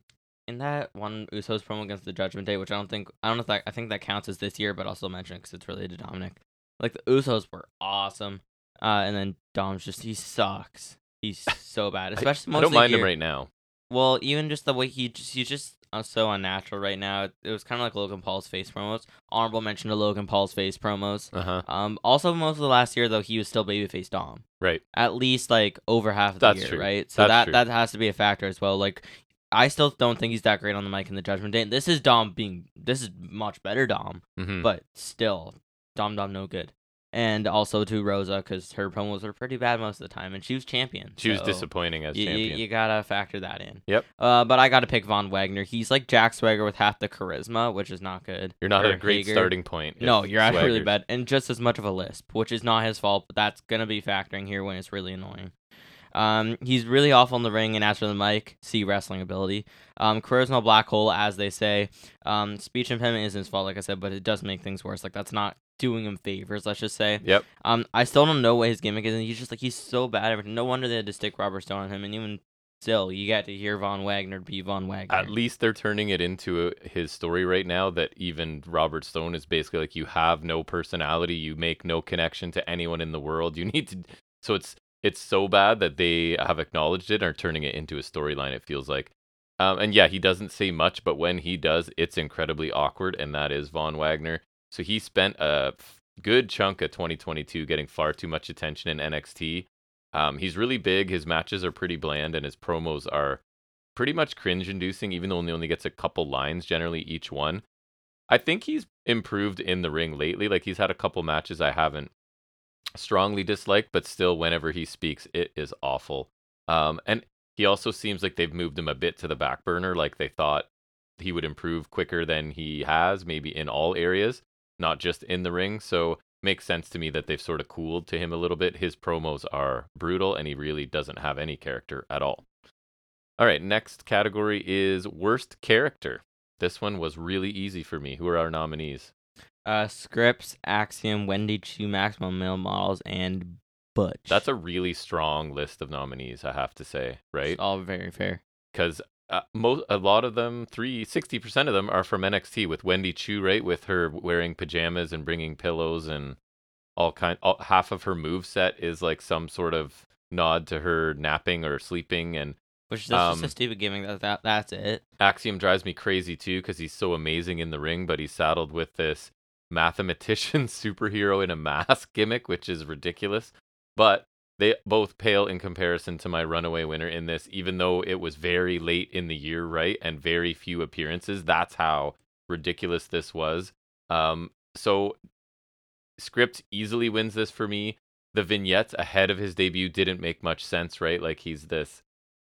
in that one Usos promo against the Judgment Day, which I don't think I don't know if that I think that counts as this year, but I'll still mention because it's related to Dominic. Like the Usos were awesome, uh, and then Dom's just he sucks. He's (laughs) so bad, especially I don't mostly mind him right now. Well, even just the way he just he's just uh, so unnatural right now. It, it was kind of like Logan Paul's face promos. Honorable mention to Logan Paul's face promos. Uh huh. Um, also most of the last year though, he was still babyface Dom Right. at least like over half of the That's year, true. right? So That's that true. that has to be a factor as well. Like, I still don't think he's that great on the mic in the Judgment Day. This is Dom being this is much better Dom, hmm but still Dom Dom no good. And also to Rosa because her promos were pretty bad most of the time, and she was champion. She was disappointing as You, you, champion. you gotta factor that in. Yep. Uh, but I gotta pick Von Wagner. He's like Jack Swagger with half the charisma, which is not good. You're not Or a great Hager. starting point. No, you're actually really bad, and just as much of a lisp, which is not his fault, but that's gonna be factoring here when it's really annoying. Um, he's really awful in the ring and as for the mic, see wrestling ability. Um, charisma black hole, as they say. Um, speech impediment isn't his fault, like I said, but it does make things worse. Like that's not doing him favors, let's just say. Yep. Um, I still don't know what his gimmick is, and he's just like he's so bad. at everything. No wonder they had to stick Robert Stone on him, and even still, you got to hear Von Wagner be Von Wagner. At least they're turning it into a, his story right now that even Robert Stone is basically like you have no personality, you make no connection to anyone in the world. You (laughs) need to so it's it's so bad that they have acknowledged it and are turning it into a storyline it feels like. Um, and yeah, he doesn't say much, but when he does, it's incredibly awkward and that is Von Wagner. So he spent a good chunk of 2022 getting far too much attention in NXT. Um, he's really big. His matches are pretty bland, and his promos are pretty much cringe inducing, even though he only gets a couple lines generally each one. I think he's improved in the ring lately. Like he's had a couple matches I haven't strongly disliked, but still, whenever he speaks, it is awful. Um, and he also seems like they've moved him a bit to the back burner. Like they thought he would improve quicker than he has, maybe in all areas, not just in the ring. So makes sense to me that they've sort of cooled to him a little bit. His promos are brutal, and he really doesn't have any character at all. All right, next category is worst character. This one was really easy for me. Who are our nominees? Uh, Scrypts, Axiom, Wendy Choo, Maximum Male Models, and Butch. That's a really strong list of nominees, I have to say, right? It's all very fair. Because uh, most a lot of them, three sixty percent of them are from NXT with Wendy Choo, right? With her wearing pajamas and bringing pillows and all kind. All, half of her move set is like some sort of nod to her napping or sleeping, and Which is just Um, a stupid gimmick. That, that that's it. Axiom drives me crazy too because he's so amazing in the ring, but he's saddled with this mathematician (laughs) superhero in a mask gimmick, which is ridiculous. But they both pale in comparison to my runaway winner in this, even though it was very late in the year, right? And very few appearances. That's how ridiculous this was. Um, so Script easily wins this for me. The vignettes ahead of his debut didn't make much sense, right? Like he's this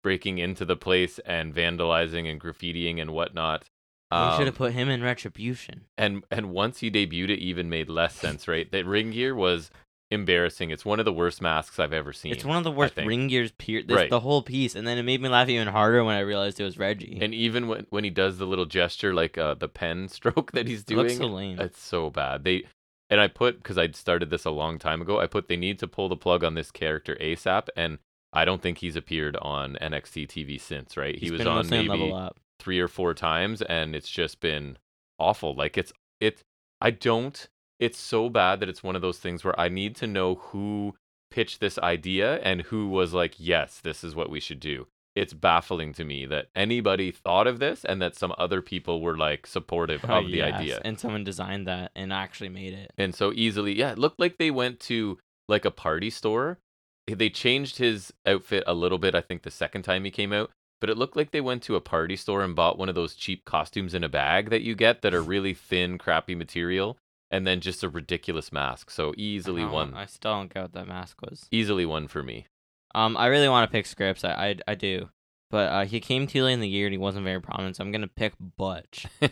breaking into the place and vandalizing and graffitiing and whatnot. we should Um, have put him in retribution. and and once he debuted, it even made less sense, right? That ring gear was embarrassing. It's one of the worst masks I've ever seen. It's one of the worst ring gears. Pier- this, Right. the whole piece, and then it made me laugh even harder when I realized it was Reggie. and even when when he does the little gesture, like uh, the pen (laughs) stroke that he's it doing, so lame. it's so bad. They and I put because I'd started this a long time ago. I put they need to pull the plug on this character ASAP, and I don't think he's appeared on NXT TV since. Right? He's he was on maybe level up. three or four times, and it's just been awful. Like it's it. I don't. It's so bad that it's one of those things where I need to know who pitched this idea and who was like, yes, this is what we should do. It's baffling to me that anybody thought of this and that some other people were like supportive Oh, of the yes, idea. and someone designed that and actually made it. And so easily, yeah, it looked like they went to like a party store. They changed his outfit a little bit, I think, the second time he came out. But it looked like they went to a party store and bought one of those cheap costumes in a bag that you get that are really thin, crappy material, and then just a ridiculous mask. So easily don't- one, I still don't get what that mask was. easily one for me. Um, I really want to pick Scrypts. I, I, I do, but uh, he came too late in the year and he wasn't very prominent. So I'm gonna pick Butch. (laughs)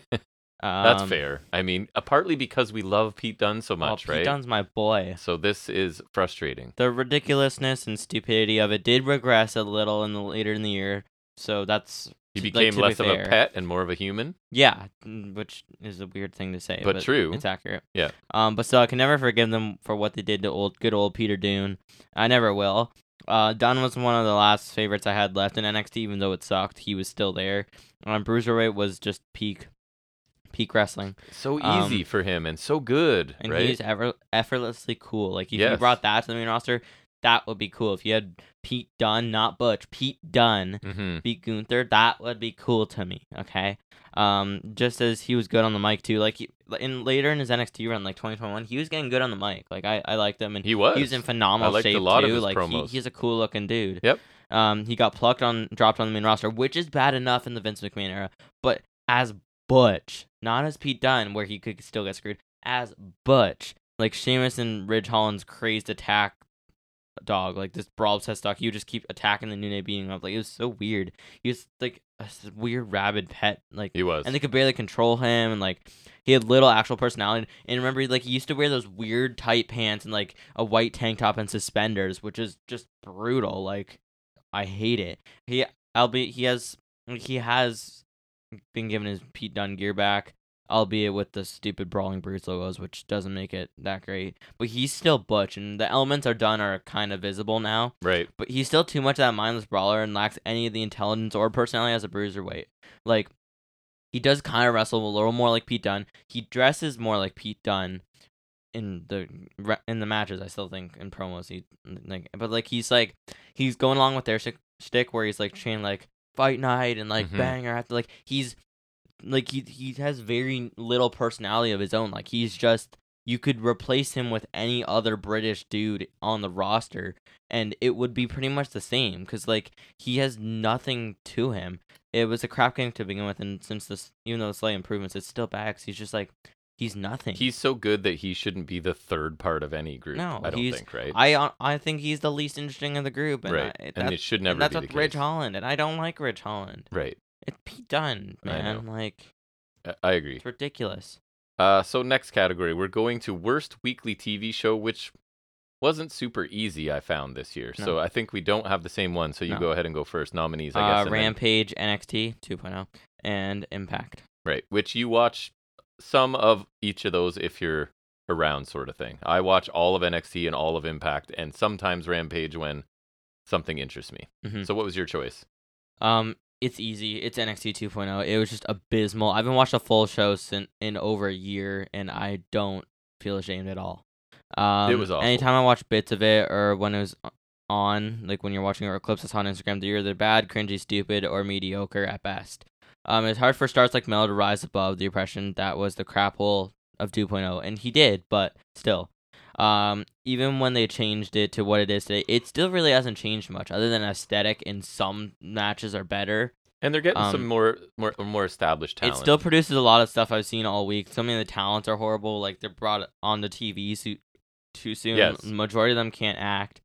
That's Um, fair. I mean, uh, partly because we love Pete Dunne so much, Pete right? Dunne's my boy. So this is frustrating. The ridiculousness and stupidity of it did regress a little in the later in the year. So that's He like, became be less of a pet and more of a human. Yeah, mm, which is a weird thing to say, But true. It's accurate. Yeah. Um, but still, I can never forgive them for what they did to old, good old Peter Dunne. I never will. Uh, Dunne was one of the last favorites I had left in NXT, even though it sucked. He was still there. Um, Bruiserweight was just peak, peak wrestling, So Um, easy for him and so good, and right? he's ever effortlessly cool. Like if you brought that to the main roster, that would be cool. If you had Pete Dunne, not Butch, Pete Dunne hmm beat Gunther, that would be cool to me. Okay. Um, just as he was good on the mic too. Like he, in later in his NXT run, like 2021, he was getting good on the mic. Like I, I liked him, and He was. he was in phenomenal shape too. like he, he's a cool looking dude. Yep. Um, he got plucked on, dropped on the main roster, which is bad enough in the Vince McMahon era, but as Butch, not as Pete Dunne, where he could still get screwed. As Butch, like Sheamus and Ridge Holland's crazed attack dog, like this brawl obsessed dog. You just keep attacking the day beating up. Like it was so weird. He was like a weird rabid pet. Like He was. and they could barely control him and like he had little actual personality and remember like he used to wear those weird tight pants and like a white tank top and suspenders which is just brutal like i hate it he I'll be. he has he has been given his pete dunne gear back albeit with the stupid brawling brutes logos which doesn't make it that great but he's still butch and the elements are done are kind of visible now right. but he's still too much of that mindless brawler and lacks any of the intelligence or personality as a bruiser. bruiserweight. Like he does kind of wrestle a little more like Pete Dunne. He dresses more like Pete Dunne in the in the matches. I still think in promos he like, but like he's like he's going along with their stick, where he's like chain like fight night and like Mhm. banger after like he's like he he has very little personality of his own. Like he's just you could replace him with any other British dude on the roster and it would be pretty much the same because like he has nothing to him. It was a crap game to begin with, and since this, even though it's slight improvements, it's still bad. 'cause he's just like he's nothing. He's so good that he shouldn't be the third part of any group. No, I don't think, right? I I think he's the least interesting of the group, and right. I, and it should never and that's be with the Ridge case. Holland, and I don't like Ridge Holland. Right. It's Pete Dunne, I know. man. Like I- agree. it's ridiculous. Uh, so next category, we're going to worst weekly TV show, which wasn't super easy. I found this year, so I think we don't have the same one. So you No. go ahead and go first. Nominees, I guess. Uh, and then- Rampage, NXT 2.0, and Impact. right? Which you watch some of each of those if you're around, sort of thing. I watch all of NXT and all of Impact, and sometimes Rampage when something interests me. Mhm. So what was your choice? Um, it's easy. It's NXT 2.0. It was just abysmal. I haven't watched a full show since in over a year, and I don't feel ashamed at all. Um, was awful. Anytime I watch bits of it, or when it was on, like when you're watching or clips that's on Instagram, they're either bad, cringy, stupid, or mediocre at best. Um, it's hard for stars like Mel to rise above the oppression that was the crap hole of 2.0, and he did, but still. Um, even when they changed it to what it is today, it still really hasn't changed much, other than aesthetic. And some matches are better. And they're getting some Um, more more more established talent. It still produces a lot of stuff I've seen all week. Some of the talents are horrible. Like they're brought on the TV so, too soon. Yes. Majority of them can't act.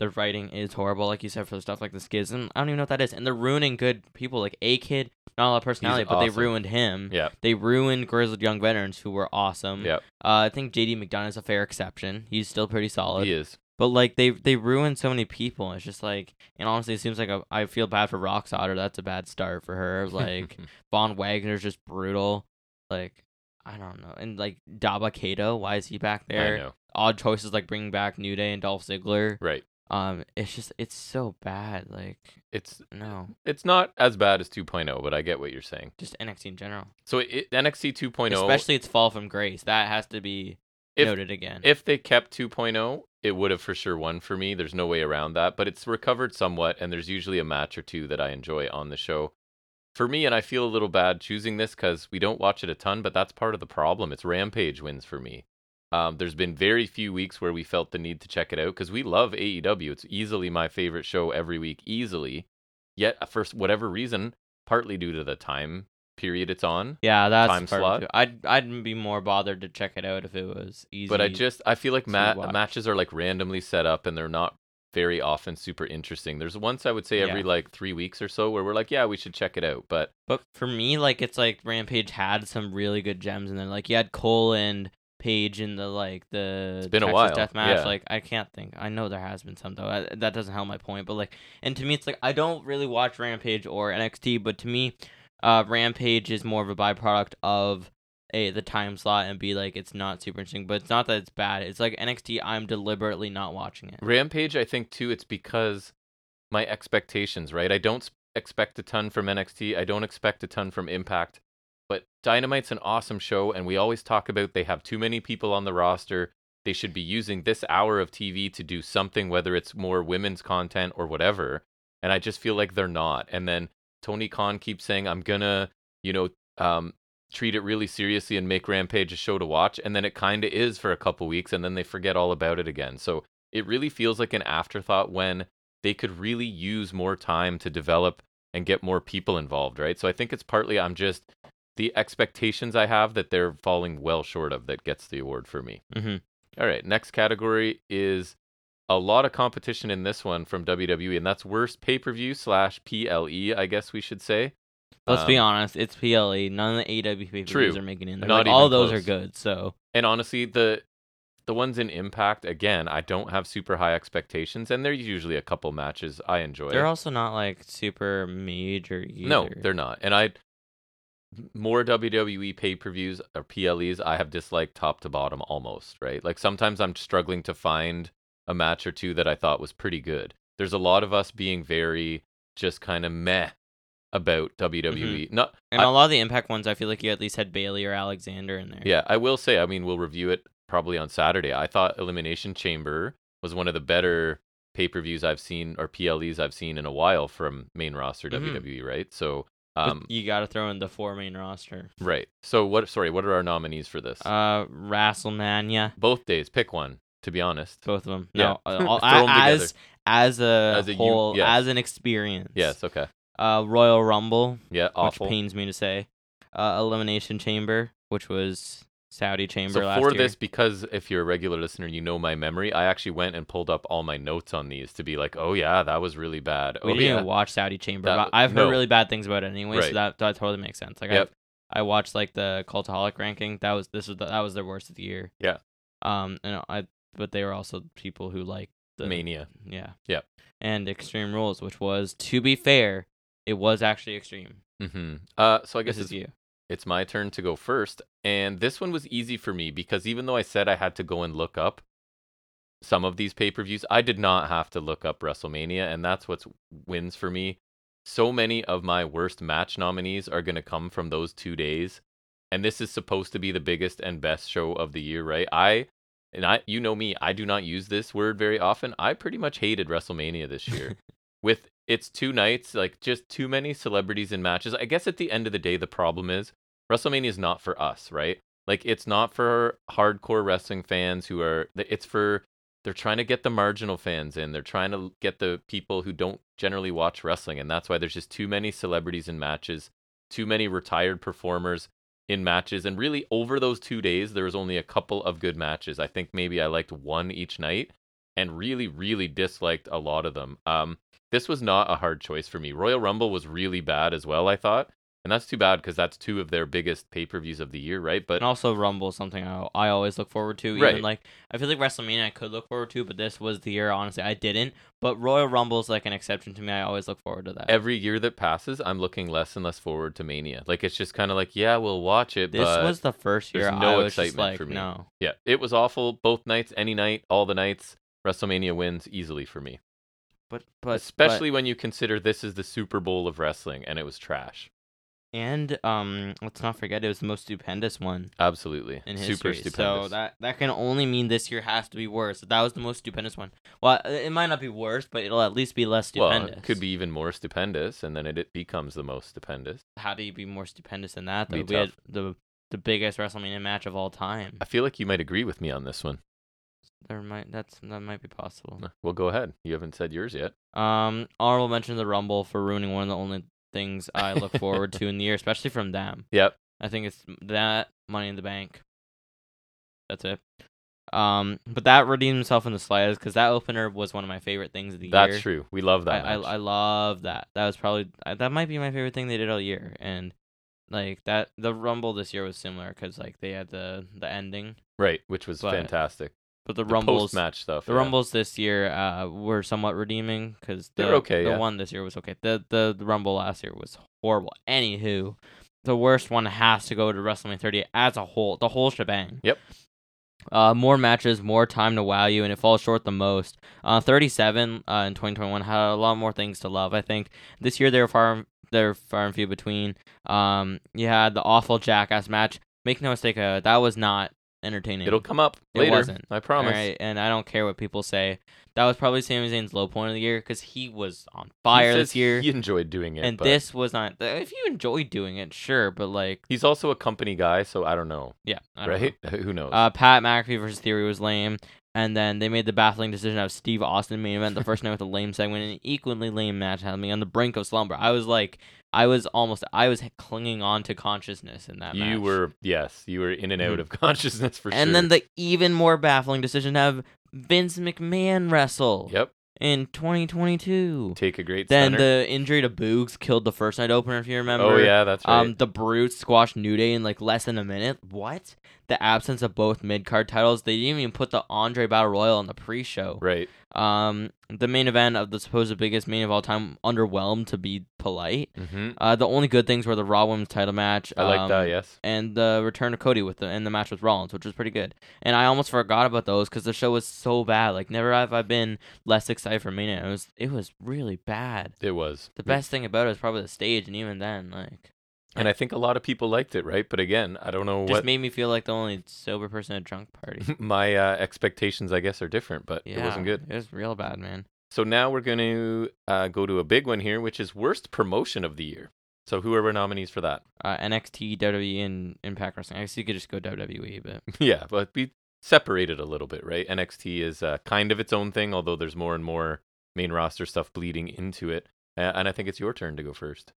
the writing is horrible, like you said, for the stuff like the schism. I don't even know what that is, and they're ruining good people like A Kid. Not a lot of personality, but they ruined him. Yeah. They ruined Grizzled Young Veterans, who were awesome. Yep. Uh, I think JD McDonagh is a fair exception. He's still pretty solid. He is. But like they they ruined so many people. It's just like, and honestly, it seems like a, I feel bad for Rock Otter. That's a bad start for her. Like (laughs) Von Wagner's just brutal. Like I don't know, and like Dabba Kato, why is he back there? Odd choices like bringing back New Day and Dolph Ziggler. Right. Um, it's just it's so bad. Like It's no, it's not as bad as 2.0, but I get what you're saying. just NXT in general. So it, NXT 2.0, Especially its fall from grace. That has to be If- noted again. if they kept 2.0, it would have for sure won for me. There's no way around that, but it's recovered somewhat, and there's usually a match or two that I enjoy on the show. For me, and I feel a little bad choosing this because we don't watch it a ton, but that's part of the problem. It's Rampage wins for me. Um, there's been very few weeks where we felt the need to check it out because we love AEW. It's easily my favorite show every week, easily. Yet, uh, for whatever reason, partly due to the time period it's on, yeah, that's time slot. Too. I'd I'd be more bothered to check it out if it was easy. but I just I feel like ma- matches are like randomly set up and they're not very often super interesting. There's once I would say every Yeah. like three weeks or so where we're like, yeah, we should check it out. But But for me, like it's like Rampage had some really good gems in there. Like you had Cole and Paige in the like the It's been a while, Death match. yeah. Like I can't think. I know there has been some though. I, that doesn't help my point. But like, and to me, it's like I don't really watch Rampage or NXT. But to me, uh, Rampage is more of a byproduct of a the time slot and be like it's not super interesting. But it's not that it's bad. It's like NXT. I'm deliberately not watching it. Rampage, I think too, it's because my expectations, right? I don't expect a ton from NXT. I don't expect a ton from Impact. But Dynamite's an awesome show, and we always talk about they have too many people on the roster. They should be using this hour of TV to do something, whether it's more women's content or whatever. And I just feel like they're not. And then Tony Khan keeps saying, I'm gonna, you know, um, treat it really seriously and make Rampage a show to watch. And then it kind of is for a couple weeks, and then they forget all about it again. So it really feels like an afterthought when they could really use more time to develop and get more people involved, right? So I think it's partly I'm just the expectations I have that they're falling well short of that gets the award for me. Mm-hmm. All right, next category is a lot of competition in this one from WWE, and that's worst pay per view slash PLE, I guess we should say. Let's be Um, honest. It's PLE. None of the AEW pay per views are making it in there. Not Like, all those close. are good. So And honestly, the the ones in Impact, again, I don't have super high expectations, and they're usually a couple matches I enjoy. they're also not like super major either. No, they're not. And I more WWE pay-per-views or PLEs I have disliked top to bottom almost, right? Like sometimes I'm struggling to find a match or two that I thought was pretty good. There's a lot of us being very just kind of meh about WWE. Not And I- a lot of the Impact ones, I feel like you at least had Bailey or Alexander in there. Yeah, I will say, I mean, we'll review it probably on Saturday. I thought Elimination Chamber was one of the better pay-per-views I've seen or PLEs I've seen in a while from main roster Mhm. WWE, right? So um you got to throw in the four main roster. right. So what sorry, what are our nominees for this? Uh, WrestleMania, Both days, pick one, to be honest. both of them. Yeah. No, uh, all, (laughs) Throw 'em as as a, As a whole, yes. as an experience. Yes, okay. Uh, Royal Rumble, Yeah, awful. which pains me to say. Uh, Elimination Chamber, which was Saudi Chamber So last for year. this, because if you're a regular listener, you know my memory. I actually went and pulled up all my notes on these to be like, oh yeah, that was really bad. we oh didn't yeah, even watch Saudi Chamber, That I've heard no. really bad things about it anyway, so that that totally makes sense. Like Yep. I, I watched like the Cultaholic ranking. That was this was the, that was their worst of the year. Yeah. Um, and I but they were also people who like the Mania. Yeah. Yep. And Extreme Rules, which was to be fair, it was actually extreme. Mm-hmm. Uh, so I guess This it's is you. It's my turn to go first. And this one was easy for me because even though I said I had to go and look up some of these pay per views, I did not have to look up WrestleMania. And that's what wins for me. So many of my worst match nominees are going to come from those two days. And this is supposed to be the biggest and best show of the year, right? I, and I, you know me, I do not use this word very often. I pretty much hated WrestleMania this year (laughs) with its two nights, like just too many celebrities in matches. I guess at the end of the day, the problem is WrestleMania is not for us, right? Like it's not for hardcore wrestling fans who are. It's for they're trying to get the marginal fans in. They're trying to get the people who don't generally watch wrestling, and that's why there's just too many celebrities in matches, too many retired performers in matches, and really over those two days, there was only a couple of good matches. I think maybe I liked one each night, and really, really disliked a lot of them. Um, this was not a hard choice for me. Royal Rumble was really bad as well, I thought. And that's too bad because that's two of their biggest pay per views of the year, right? But And also Rumble is something I, I always look forward to. Even Right. like I feel like WrestleMania I could look forward to, but this was the year honestly I didn't. But Royal Rumble is like an exception to me. I always look forward to that. every year that passes, I'm looking less and less forward to Mania. Like it's just kind of like, yeah, we'll watch it, this was the first year there's no I was just excitement like for me. no. yeah, it was awful both nights, any night, all the nights. WrestleMania wins easily for me, But but especially when you consider this is the Super Bowl of wrestling and it was trash. and um let's not forget it was the most stupendous one Absolutely, in super history. stupendous. So that that can only mean this year has to be worse. That was the most stupendous one. Well, uh, it might not be worse, but it'll at least be less stupendous. well, it could be even more stupendous, and then it, it becomes the most stupendous. How do you be more stupendous than that? Though we had the the biggest WrestleMania match of all time. I feel like you might agree with me on this one. There might that's that might be possible. Well, go ahead. You haven't said yours yet. Um, honorable mention to the Rumble for ruining one of the only things I look forward to in the year, (laughs) especially from them. Yep. I think it's that Money in the Bank. That's it. Um, but that redeemed himself in the slightest because that opener was one of my favorite things of the That's year. That's true. We love that. I, I. I love that. That was probably that might be my favorite thing they did all year, and like that the Rumble this year was similar because like they had the the ending, right, which was but fantastic. But the, The Rumbles match stuff. the yeah. rumbles this year uh were somewhat redeeming because the They were okay, the yeah. one this year was okay. The, the the rumble last year was horrible. Anywho, the worst one has to go to WrestleMania 30 as a whole, the whole shebang. Yep. Uh, more matches, more time to wow you, and it falls short the most. Uh, 37 uh, in 2021 had a lot more things to love. I think this year they were far they're far and few between. Um, you had the awful jackass match. Make no mistake, uh, that was not entertaining. It'll come up It later. wasn't. I promise. And I don't care what people say. That was probably Sami Zayn's low point of the year because he was on fire this year, He enjoyed doing it. and but this was not. If you enjoy doing it, sure, but like, He's also a company guy, so I don't know. yeah, I don't right? (laughs) Who knows? know. Uh, Pat McAfee versus Theory was lame, and then they made the baffling decision of Steve Austin main event the (laughs) first night with a lame segment and an equally lame match had me on the brink of slumber. I was like, I was almost, I was clinging on to consciousness in that match. you were yes, you were in and out Mhm. of (laughs) consciousness for and sure. And then the even more baffling decision to have Vince McMahon wrestle yep, in 2022. take a great Then center. the injury to Boogs killed the first night opener, if you remember. oh yeah, that's right. Um, the Brutes squashed New Day in like less than a minute. What? The absence of both mid card titles. They didn't even put the Andre Battle Royal on the pre-show. right. Um, the main event of the supposed biggest main of all time underwhelmed to be polite. hmm Uh, the only good things were the Raw Women's title match. I like um, that. Yes. And the return of Cody with the and the match with Rollins, which was pretty good. And I almost forgot about those because the show was so bad. Like never have I been less excited for Mania. It was it was really bad. It was The best thing about it was probably the stage, and even then, like, and I think a lot of people liked it, right? But again, I don't know just what made me feel like the only sober person at a drunk party. (laughs) my uh, expectations, I guess, are different. But it wasn't good. It was real bad, man. So now we're going to uh, go to a big one here, which is worst promotion of the year. So who are our nominees for that? Uh, NXT, WWE, and Impact Wrestling. I guess you could just go WWE, but (laughs) yeah, but we separated a little bit, right? NXT is uh, kind of its own thing, although there's more and more main roster stuff bleeding into it. Uh, and I think it's your turn to go first.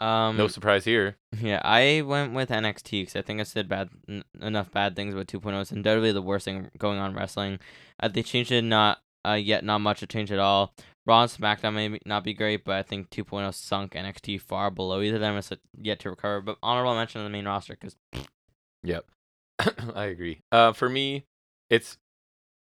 Um, no surprise here. Yeah, I went with NXT because I think I said bad n- enough bad things about 2.0. It's undoubtedly the worst thing going on in wrestling. Uh, they changed it, not uh, yet not much to change at all. Raw and SmackDown may not be great, but I think 2.0 sunk NXT far below either of them. It's yet to recover. But honorable mention on the main roster because Yep. (coughs) I agree. Uh, for me, it's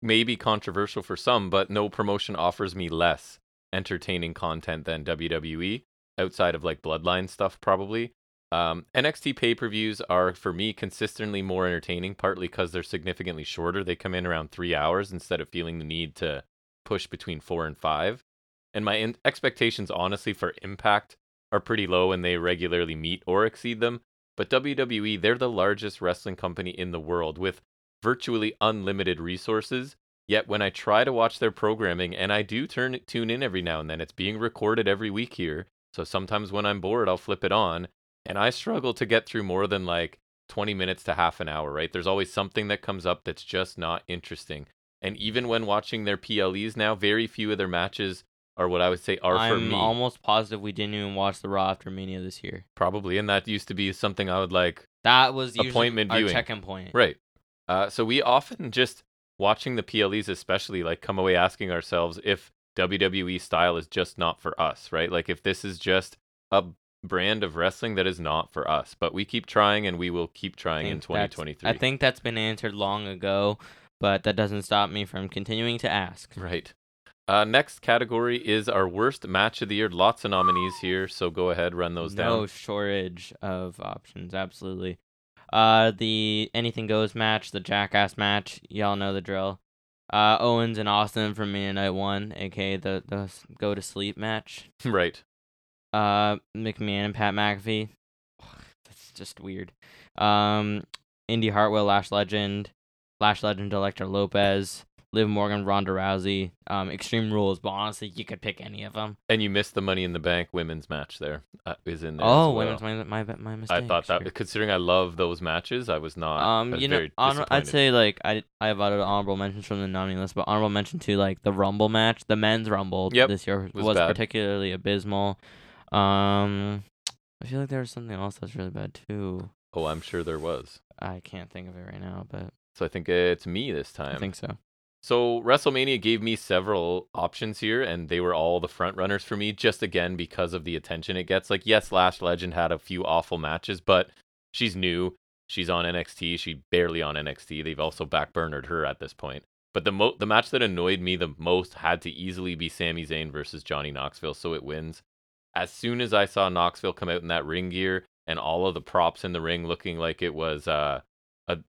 maybe controversial for some, but no promotion offers me less entertaining content than WWE outside of like Bloodline stuff, probably. Um, NXT pay per views are for me consistently more entertaining, partly because they're significantly shorter. They come in around three hours instead of feeling the need to push between four and five. And my in- expectations, honestly, for Impact are pretty low and they regularly meet or exceed them. But WWE, they're the largest wrestling company in the world with virtually unlimited resources. Yet when I try to watch their programming, and I do turn tune in every now and then, it's being recorded every week here. So sometimes when I'm bored, I'll flip it on, and I struggle to get through more than like 20 minutes to half an hour, right? There's always something that comes up that's just not interesting. And even when watching their PLEs now, very few of their matches are what I would say are for I'm me. almost positive we didn't even watch the Raw after Mania this year. Probably, and that used to be something I would like That was Appointment viewing. check-in point. Right. Uh, so we often just watching the PLEs especially like come away asking ourselves if WWE style is just not for us, right? Like if this is just a brand of wrestling that is not for us, but we keep trying and we will keep trying in 2023. I think that's been answered long ago, but that doesn't stop me from continuing to ask. Right. Uh, next category is our worst match of the year. Lots of nominees here, so go ahead, run those no down. No shortage of options, absolutely. Uh, the anything goes match, the jackass match, y'all know the drill. Uh, Owens and Austin from Mania Night One, aka the the go to sleep match. (laughs) right. Uh, McMahon and Pat McAfee. That's just weird. Um, Indy Hartwell, Lash Legend, Lash Legend, Elektra Lopez, Liv Morgan, Ronda Rousey. Um, Extreme Rules, but honestly, you could pick any of them. And you missed the Money in the Bank women's match there. Uh, is in there. Oh, well. women's my my my mistake. I thought that, sure. considering I love those matches, I was not. Um, was you know, very honor- I'd say like I I have other honorable mentions from the nominee list, but honorable mention to like the Rumble match, the men's Rumble Yep, this year was was, particularly abysmal. Um, I feel like there was something else that's really bad too. Oh, I'm sure there was. I can't think of it right now, but So I think it's me this time. I think so. So WrestleMania gave me several options here, and they were all the front runners for me. Just again because of the attention it gets. Like yes, Lash Legend had a few awful matches, but she's new. She's on NXT. She barely on NXT. They've also backburnered her at this point. But the mo- the match that annoyed me the most had to easily be Sami Zayn versus Johnny Knoxville, so it wins. As soon as I saw Knoxville come out in that ring gear and all of the props in the ring looking like it was uh,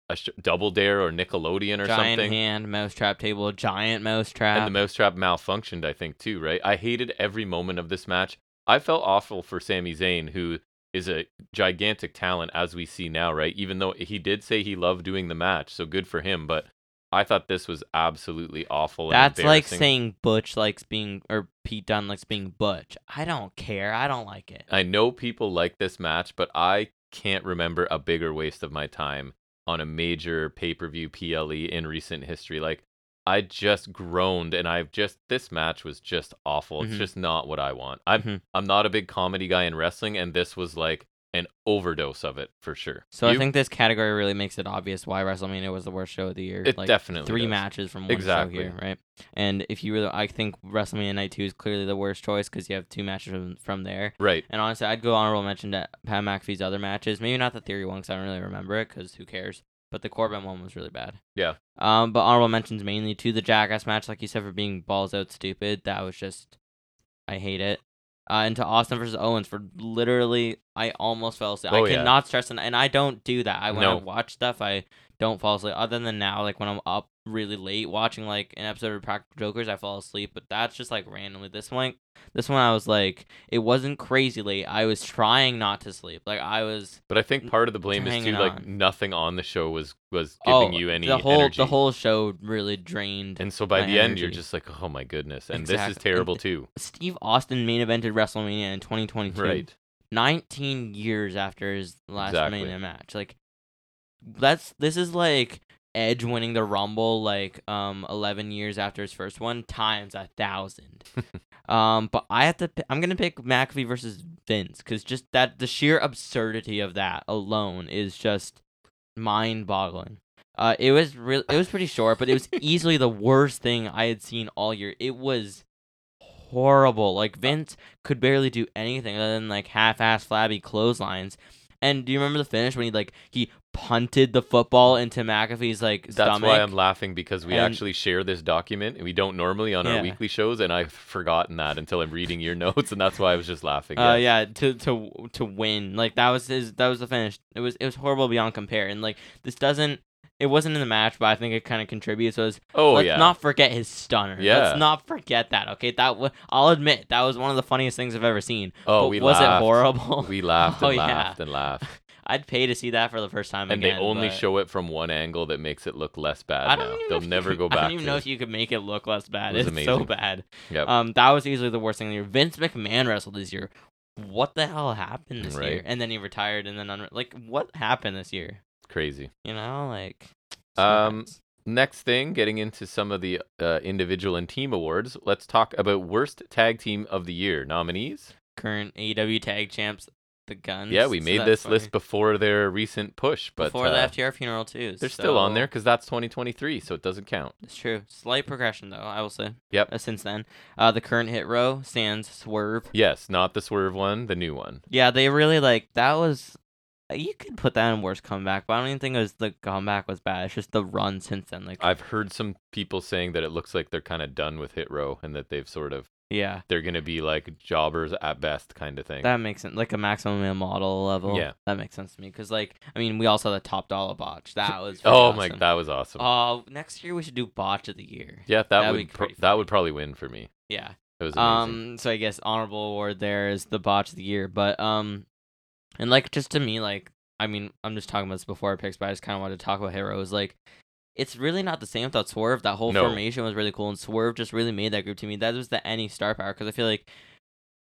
a sh- double dare or Nickelodeon or giant something, hand, mousetrap table, giant mousetrap. and the mousetrap malfunctioned, I think, too, right? I hated every moment of this match. I felt awful for Sami Zayn, who is a gigantic talent as we see now, right? Even though he did say he loved doing the match, so good for him. But I thought this was absolutely awful. and That's like saying Butch likes being or Pete Dunne likes being Butch. I don't care. I don't like it. I know people like this match, but I can't remember a bigger waste of my time on a major pay per view PLE in recent history. Like, I just groaned, and I've just this match was just awful. It's Mhm. just not what I want. I'm Mhm. I'm not a big comedy guy in wrestling, and this was like an overdose of it for sure. So I think this category really makes it obvious why WrestleMania was the worst show of the year. It like, definitely three does. matches from one Exactly. show here, right? And if you really, I think WrestleMania Night Two is clearly the worst choice because you have two matches from, from there. right. And honestly, I'd go honorable mention to Pat McAfee's other matches. Maybe not the Theory one because I don't really remember it because who cares. But the Corbin one was really bad. Yeah. Um, but honorable mentions mainly to the Jackass match, like you said, for being balls out stupid. That was just, I hate it. Uh, and to Austin versus Owens for literally, I almost fell asleep. Oh, I yeah. cannot stress, and, and I don't do that. I when I watch stuff, I don't fall asleep. Other than now, like when I'm up really late watching like an episode of Practical Jokers, I fall asleep. But that's just like randomly. This one, this one, I was like, it wasn't crazy late. I was trying not to sleep. Like I was. But I think part of the blame is too like on. nothing on the show was was oh, giving oh, you any the whole energy. the whole show really drained. and so by the end, you're just like, oh my goodness, and this is terrible too. (laughs) Steve Austin main evented WrestleMania in 2022. Right. 19 years after his last Exactly. Mania match. Like that's this is like Edge winning the Rumble like um 11 years after his first one times a thousand. (laughs) um, but I have to. pi- I'm gonna pick McAfee versus Vince because just that the sheer absurdity of that alone is just mind-boggling. Uh, it was real. It was pretty short, but it was (laughs) easily the worst thing I had seen all year. It was horrible. Like Vince could barely do anything other than like half-ass flabby clotheslines. And do you remember the finish when he like he punted the football into McAfee's like That's stomach? why I'm laughing because we And- actually share this document and we don't normally on our weekly shows, and I've forgotten that until I'm reading your (laughs) notes, and that's why I was just laughing. Uh, yeah, to to to win. Like that was his. That was the finish. It was it was horrible beyond compare. And like this doesn't. It wasn't in the match, but I think it kind of contributes. Was Oh let's yeah. not forget his stunner. Yeah. Let's not forget that. Okay, that was. I'll admit that was one of the funniest things I've ever seen. oh, but we was laughed. it horrible? We laughed (laughs) Oh, and yeah. laughed and laughed, I'd pay to see that for the first time and again. they only but show it from one angle that makes it look less bad. Now. They'll you never could- go back. I don't even know if you could make it look less bad. It was it's so bad. Yep. Um, that was easily the worst thing of the year. Vince McMahon wrestled this year. What the hell happened this Right. year? And then he retired, and then unre- like what happened this year? Crazy. You know, like. Um. Next thing, getting into some of the uh, individual and team awards, let's talk about worst tag team of the year nominees. current AEW tag champs the guns. Yeah, we made that's this funny. list before their recent push, but before uh, the FTR funeral too. they're still on there because that's 2023, so it doesn't count. It's true. Slight progression though, I will say. Yep. Uh, since then, uh, the current hit row stands Swerve. Yes, not the swerve one, the new one. Yeah, they really like that was. You could put that in worst comeback, but I don't even think it was the comeback was bad. It's just the run since then. Like, I've heard some people saying that it looks like they're kind of done with Hit Row and that they've sort of yeah, they're gonna be like jobbers at best kind of thing. that makes sense. Like a maximum male model level. Yeah. that makes sense to me. Cause like, I mean, we also had the top dollar botch. That was. (laughs) oh pretty my, awesome. that was awesome. Oh, next year we should do botch of the year. yeah, that that'd would be that would probably win for me. Yeah. It was amazing. Um, so I guess honorable award there is the botch of the year, but um, and like just to me, like I mean, I'm just talking about this before I picks, but I just kind of wanted to talk about heroes. Like, it's really not the same without Swerve. That whole No. formation was really cool, and Swerve just really made that group to me. That was the any star power because I feel like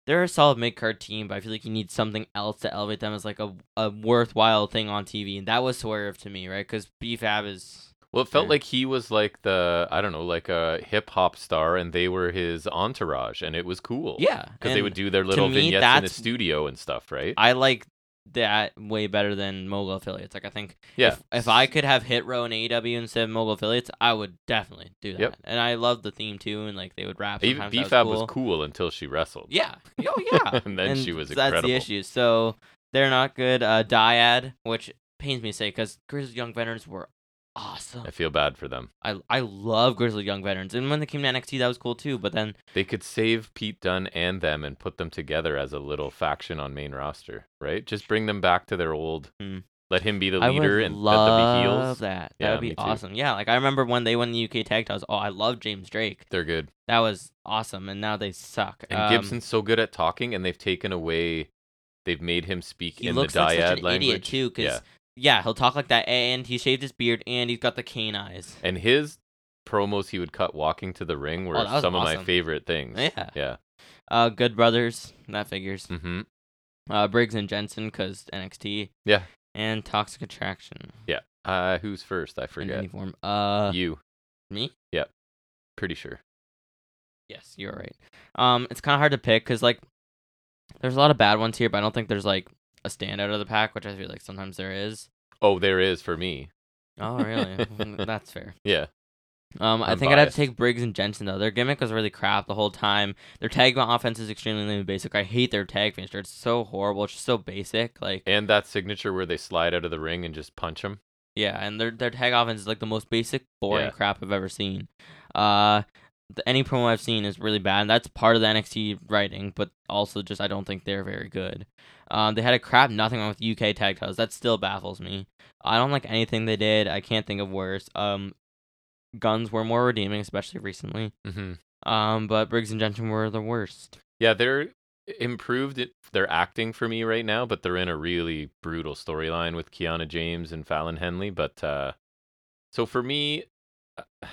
they're a solid mid card team, but I feel like you need something else to elevate them as like a a worthwhile thing on TV, and that was Swerve to me, right? Because BFAB is well, it felt yeah. like he was like the I don't know, like a hip hop star, and they were his entourage, and it was cool. yeah, because they would do their little me, vignettes in the studio and stuff, right? I like that way better than mogul affiliates. Like I think yeah. if, if I could have hit row and AEW instead of mogul affiliates, I would definitely do that. Yep. And I love the theme too, and like they would rap. even BFAB was cool. cool until she wrestled. Yeah. Oh yeah. (laughs) And then she was That's the issue. So they're not good. Uh, Dyad, which pains me to say, because Grizzled Young Veterans were awesome. I feel bad for them. I I love Grizzled Young Veterans, and when they came to NXT, that was cool too. But then They could save Pete Dunne and them and put them together as a little faction on main roster, right? Just bring them back to their old. Hmm. Let him be the leader would and love let them be heels. that. That Yeah, would me be too. awesome. Yeah, like I remember when they won the UK tag titles. Oh, I love James Drake. They're good. That was awesome, and now they suck. And Um, Gibson's so good at talking, and they've taken away. They've made him speak he in looks the like dyad such an language. idiot too, because yeah. Yeah. he'll talk like that, and he shaved his beard, and he's got the cane eyes. And his promos he would cut walking to the ring were Oh, some of my favorite things. Yeah. Yeah. Uh, Good Brothers, that figures. Mm-hmm. Uh, Briggs and Jensen, cause NXT. Yeah. And Toxic Attraction. Yeah. Uh, who's first? I In forget. any form. Uh, you. me? Yeah. Pretty sure. Yes, you're right. Um, it's kind of hard to pick, cause like, there's a lot of bad ones here, but I don't think there's like a standout of the pack, which I feel like sometimes there is. Oh, there is for me. Oh, really? (laughs) (laughs) That's fair. Yeah. Um, I think I'd have to take Briggs and Jensen though. Their gimmick was really crap the whole time. Their tag offense is extremely basic. I hate their tag finisher. It's so horrible. It's just so basic. Like And that signature where they slide out of the ring and just punch him. yeah, and their their tag offense is like the most basic, boring Yeah. crap I've ever seen. Uh, the, any promo I've seen is really bad. That's part of the NXT writing, but also just I don't think they're very good. Um, they had a crap nothing wrong with UK tag titles. That still baffles me. I don't like anything they did. I can't think of worse. Um, guns were more redeeming, especially recently. Mm-hmm. Um, but Briggs and Jensen were the worst. Yeah, they're improved their acting for me right now, but they're in a really brutal storyline with Kiana James and Fallon Henley. But uh, so for me, uh,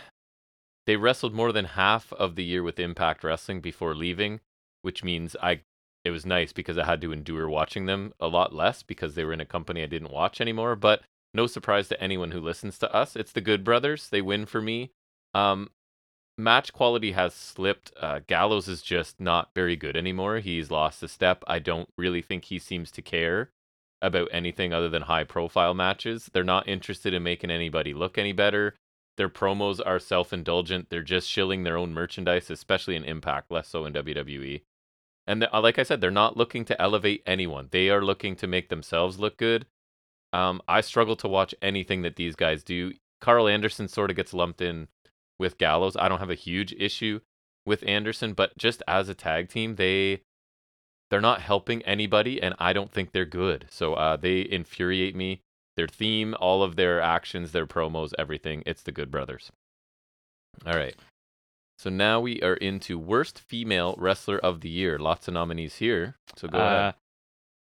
they wrestled more than half of the year with Impact Wrestling before leaving, which means I it was nice because I had to endure watching them a lot less because they were in a company I didn't watch anymore. But no surprise to anyone who listens to us, it's the Good Brothers. They win for me. Um, match quality has slipped. Uh, Gallows is just not very good anymore. He's lost a step. I don't really think he seems to care about anything other than high profile matches. They're not interested in making anybody look any better. Their promos are self indulgent. They're just shilling their own merchandise, especially in Impact, less so in WWE. And the, uh, like I said, they're not looking to elevate anyone. They are looking to make themselves look good. Um, I struggle to watch anything that these guys do. Karl Anderson sort of gets lumped in with Gallows. I don't have a huge issue with Anderson, but just as a tag team, they they're not helping anybody, and I don't think they're good. So uh, they infuriate me. Their theme, all of their actions, their promos, everything. It's the Good Brothers. All right. So now we are into worst female wrestler of the year. Lots of nominees here. So go uh, ahead.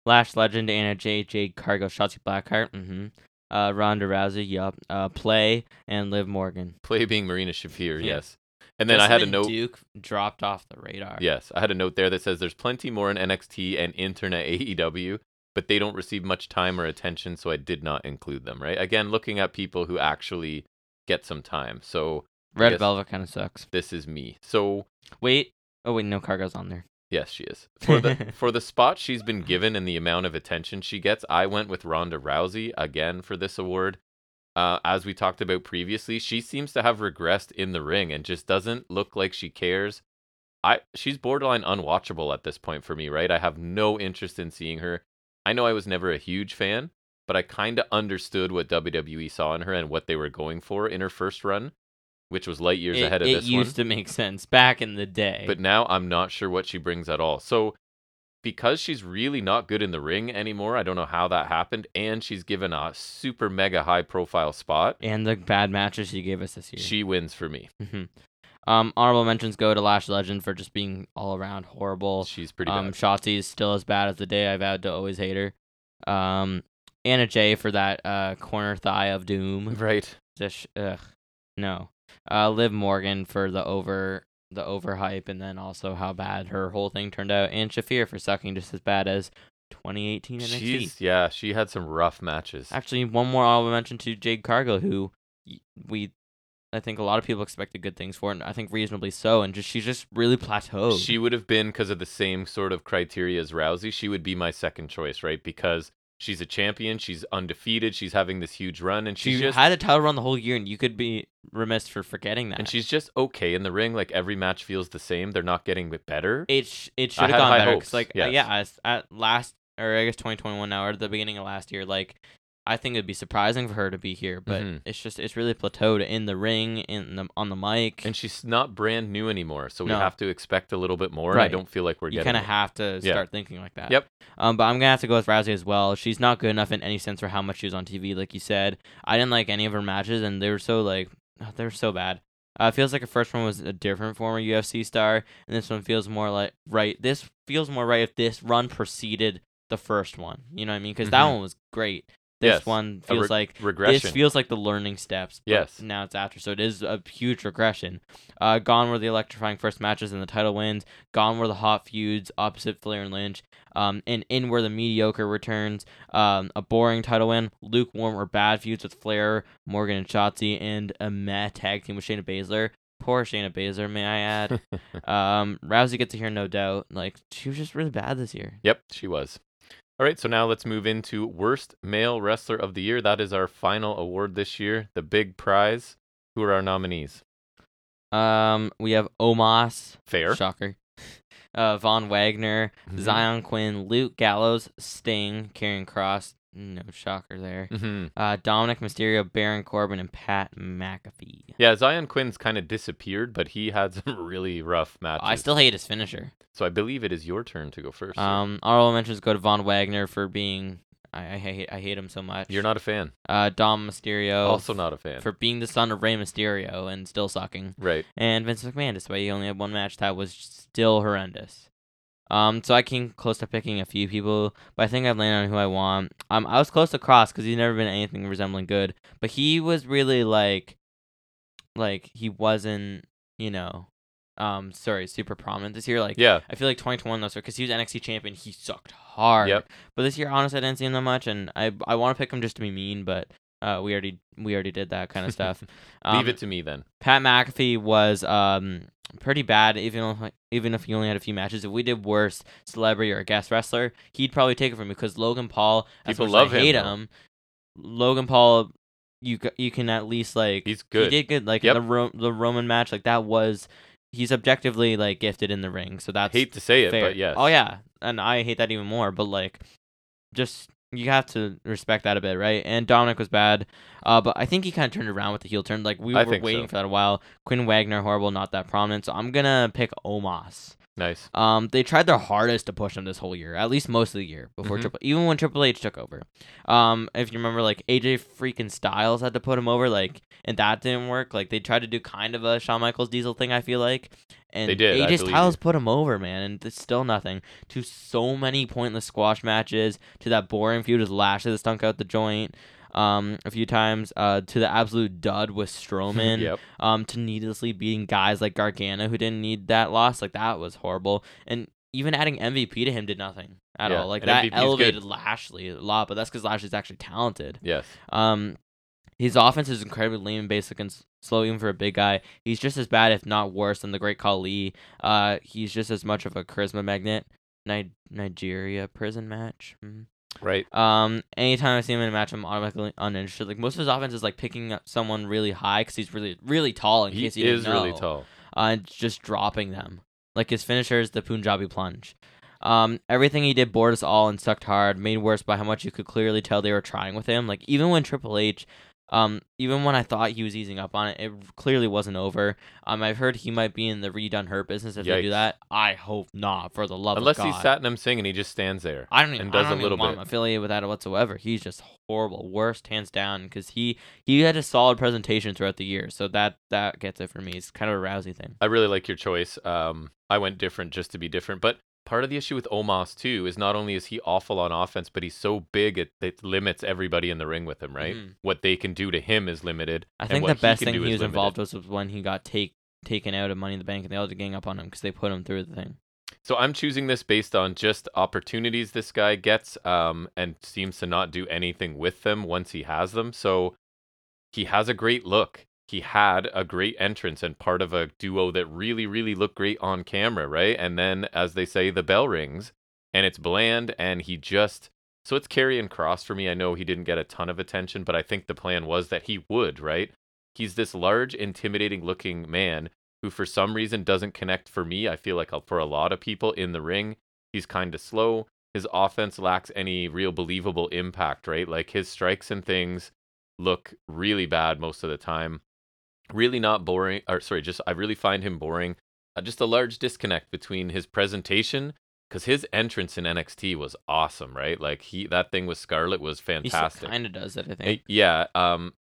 Lash Legend, Anna Jay, Jade Cargill, Shotzi Blackheart, mm-hmm. Uh, Ronda Rousey, yup. Uh, Play and Liv Morgan. Play being Marina Shafir, yeah. yes. And then I had a note. Duke dropped off the radar. Yes, I had a note there that says there's plenty more in NXT and internet AEW, but they don't receive much time or attention, so I did not include them, right? Again, looking at people who actually get some time. So Red Velvet kind of sucks. this is me. So Wait. Oh wait, no Cargill's on there. Yes, she is. For the (laughs) for the spot she's been given and the amount of attention she gets, I went with Ronda Rousey again for this award. Uh, as we talked about previously, she seems to have regressed in the ring and just doesn't look like she cares. I she's borderline unwatchable at this point for me, right? I have no interest in seeing her. I know I was never a huge fan, but I kind of understood what WWE saw in her and what they were going for in her first run, which was light years it, ahead of this. it used to make sense back in the day. But now I'm not sure what she brings at all. So because she's really not good in the ring anymore, I don't know how that happened, and she's given a super mega high profile spot. and the bad matches she gave us this year. She wins for me. Mhm. Um, honorable mentions go to Lash Legend for just being all around horrible. She's pretty Um, bad. Shotzi is still as bad as the day I vowed to always hate her. Um, Anna Jay for that uh corner thigh of doom. (laughs) Right. Just ugh, no. Uh, Liv Morgan for the over the overhype, and then also how bad her whole thing turned out, and Shafir for sucking just as bad as 2018 NXT. She's yeah, she had some rough matches. Actually, one more honorable mention to Jade Cargill, who we, I think a lot of people expected good things for, her, and I think reasonably so. And just she's just really plateaued. She would have been because of the same sort of criteria as Rousey. She would be my second choice, right? Because she's a champion, she's undefeated, she's having this huge run, and she's she just had a title run the whole year, and you could be remiss for forgetting that. and she's just okay in the ring. Like every match feels the same. They're not getting better. it sh- it should have gone better. hopes, like uh, yeah, at last or I guess 2021 now or at the beginning of last year, like I think it'd be surprising for her to be here, but Mhm. it's just it's really plateaued in the ring, in the on the mic. And she's not brand new anymore, so we have to expect a little bit more. And I don't feel like we're getting it. you kind of have to Yeah. start thinking like that. Yep. Um, but I'm gonna have to go with Rousey as well. She's not good enough in any sense for how much she was on TV, like you said. I didn't like any of her matches, and they were so like they were so bad. Uh, it feels like her first one was a different former UFC star, and this one feels more like right. This feels more right if this run preceded the first one. You know what I mean? Because that Mhm. one was great. This Yes, one feels re- like regression. this feels like the learning steps. but Yes. Now it's after, so it is a huge regression. Uh, gone were the electrifying first matches and the title wins. Gone were the hot feuds opposite Flair and Lynch. Um, and in were the mediocre returns. Um, a boring title win. Lukewarm or bad feuds with Flair, Morgan, and Shotzi, and a meh tag team with Shayna Baszler. Poor Shayna Baszler, may I add. (laughs) um, Rousey gets to hear no doubt. Like she was just really bad this year. Yep, she was. All right, so now let's move into worst male wrestler of the year. That is our final award this year, the big prize. Who are our nominees? Um, we have Omos. Fair. Shocker. Uh, Von Wagner, Mhm. Zion Quinn, Luke Gallows, Sting, Karrion Cross. No shocker there. hmm Uh, Dominic Mysterio, Baron Corbin, and Pat McAfee. Yeah, Zion Quinn's kind of disappeared, but he had (laughs) some really rough matches. I still hate his finisher. So I believe it is your turn to go first. Um, honorable mentions go to Von Wagner for being. I, I hate I hate him so much. You're not a fan. Uh, Dom Mysterio. also not a fan. for being the son of Rey Mysterio and still sucking. right. and Vince McMahon, despite he only had one match that was still horrendous. Um, so I came close to picking a few people, but I think I've landed on who I want. Um, I was close to Cross because he's never been anything resembling good, but he was really like, like he wasn't, you know, um, sorry, super prominent this year. Like, Yeah. I feel like 2021 though, because he was NXT champion, he sucked hard. Yep. But this year, honestly, I didn't see him that much, and I I want to pick him just to be mean, but uh, we already we already did that kind of (laughs) stuff. Um, Leave it to me then. Pat McAfee was um pretty bad, even if, even if he only had a few matches. If we did worst celebrity or guest wrestler, he'd probably take it from me because Logan Paul. People love I him, hate though. him. Logan Paul, you you can at least like He's good. He did good. Like Yep. in the Ro- the Roman match, like that was he's objectively like gifted in the ring. So that's Hate to say it, but yes. Oh yeah, and I hate that even more. But like, just you have to respect that a bit, right? And Dominic was bad, uh, but I think he kind of turned around with the heel turn. Like we I were waiting so. for that a while. Quinn Wagner, horrible, not that prominent. So I'm gonna pick Omos. Nice. Um, they tried their hardest to push him this whole year, at least most of the year before Mhm. Triple, even when Triple H took over. Um, if you remember, like AJ freaking Styles had to put him over, like, and that didn't work. Like they tried to do kind of a Shawn Michaels Diesel thing. I feel like, and They did, AJ Styles put him over, man, and it's still nothing. To so many pointless squash matches, to that boring feud with Lashley that stunk out the joint. Um, a few times, uh, to the absolute dud with (laughs) Strowman yep. um, to needlessly beating guys like Gargano who didn't need that loss. Like that was horrible. And even adding MVP to him did nothing at Yeah, all. Like that MVP 's good. elevated Lashley a lot, but that's because Lashley's actually talented. Yes. Um, his offense is incredibly lame and basic and slow even for a big guy. He's just as bad, if not worse, than the Great Khali. Uh, he's just as much of a charisma magnet. Ni- Nigeria prison match. Mm. Right. Um, anytime I see him in a match, I'm automatically uninterested. Like most of his offense is like picking up someone really high because he's really, really tall. In He case you didn't is really know tall. uh, and just dropping them. Like his finisher is the Punjabi plunge. Um, everything he did bored us all and sucked hard, made worse by how much you could clearly tell they were trying with him. Like even when Triple H, um, even when I thought he was easing up on it, it clearly wasn't over. Um, I've heard he might be in the redone hurt business if they do that. I hope not, for the love Unless of God. he's Satnam Singh and he just stands there. I don't even, and does a don't even little want bit. him affiliated with that whatsoever. He's just horrible, worst hands down. Because he he had a solid presentation throughout the year, so that that gets it for me. It's kind of a Rousey thing. I really like your choice. Um, I went different just to be different, but part of the issue with Omos too is not only is he awful on offense, but he's so big it, it limits everybody in the ring with him. Right? Mhm. What they can do to him is limited. I think what the best can thing he is was involved with was when he got take taken out of Money in the Bank and they all had to gang up on him because they put him through the thing. So I'm choosing this based on just opportunities this guy gets, um, and seems to not do anything with them once he has them. So he has a great look. He had a great entrance and part of a duo that really, really looked great on camera, right? And then, as they say, the bell rings, and it's bland, and he just so it's Karrion Cross for me. I know he didn't get a ton of attention, but I think the plan was that he would, right? He's this large, intimidating looking man who for some reason doesn't connect for me. I feel like uh, for a lot of people in the ring, he's kind of slow. His offense lacks any real believable impact, right? Like his strikes and things look really bad most of the time. Really not boring, or sorry, just I really find him boring. Uh, just a large disconnect between his presentation, because his entrance in NXT was awesome, right? Like he that thing with Scarlett was He fantastic. kind of does it, I think. Yeah, um,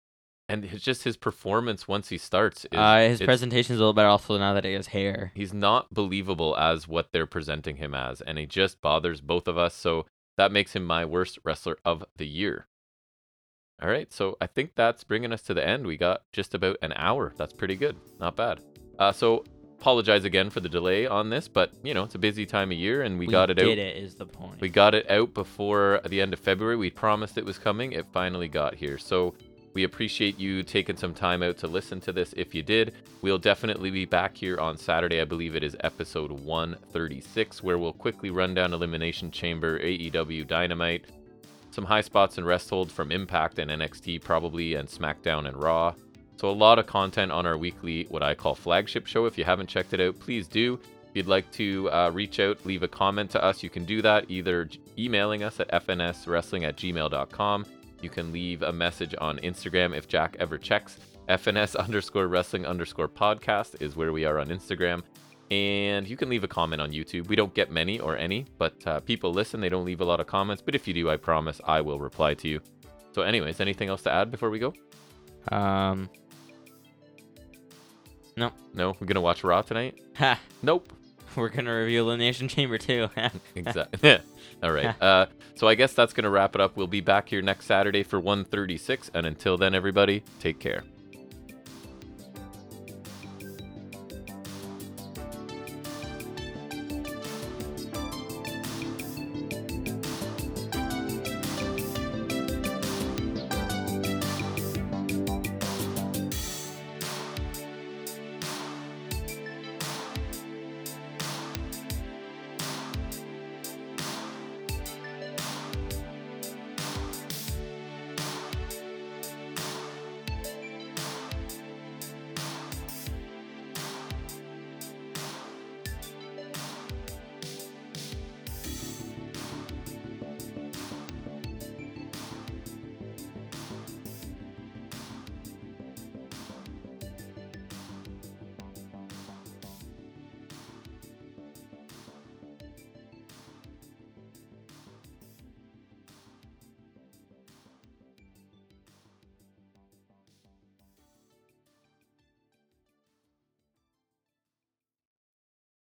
and it's just his performance once he starts. Is, uh, his presentation is a little better also now that he has hair. he's not believable as what they're presenting him as, and he just bothers both of us. So that makes him my worst wrestler of the year. All right, so I think that's bringing us to the end. We got just about an hour. That's pretty good. Not bad. Uh, so apologize again for the delay on this, but you know it's a busy time of year, and we, got it out. did out. it is the point. We got it out before the end of February. We promised it was coming. It finally got here. So we appreciate you taking some time out to listen to this if you did. We'll definitely be back here on Saturday. I believe it is episode 136, where we'll quickly run down Elimination Chamber, AEW Dynamite, some high spots and rest hold from Impact and NXT, probably, and SmackDown and Raw. So a lot of content on our weekly, what I call flagship show. If you haven't checked it out, please do. If you'd like to uh, reach out, leave a comment to us, you can do that either emailing us at fnswrestling at gmail.com. You can leave a message on Instagram if Jack ever checks. FNS (laughs) underscore wrestling underscore podcast is where we are on Instagram. And you can leave a comment on YouTube. We don't get many or any, but uh, people listen. They don't leave a lot of comments. But if you do, I promise I will reply to you. So, anyways, anything else to add before we go? Um, No, No, we're gonna watch Raw tonight. ha, Nope. (laughs) we're gonna review Elimination Chamber too. (laughs) Exactly. (laughs) All right. Uh, so I guess that's gonna wrap it up. We'll be back here next Saturday for 136, and until then, everybody, take care.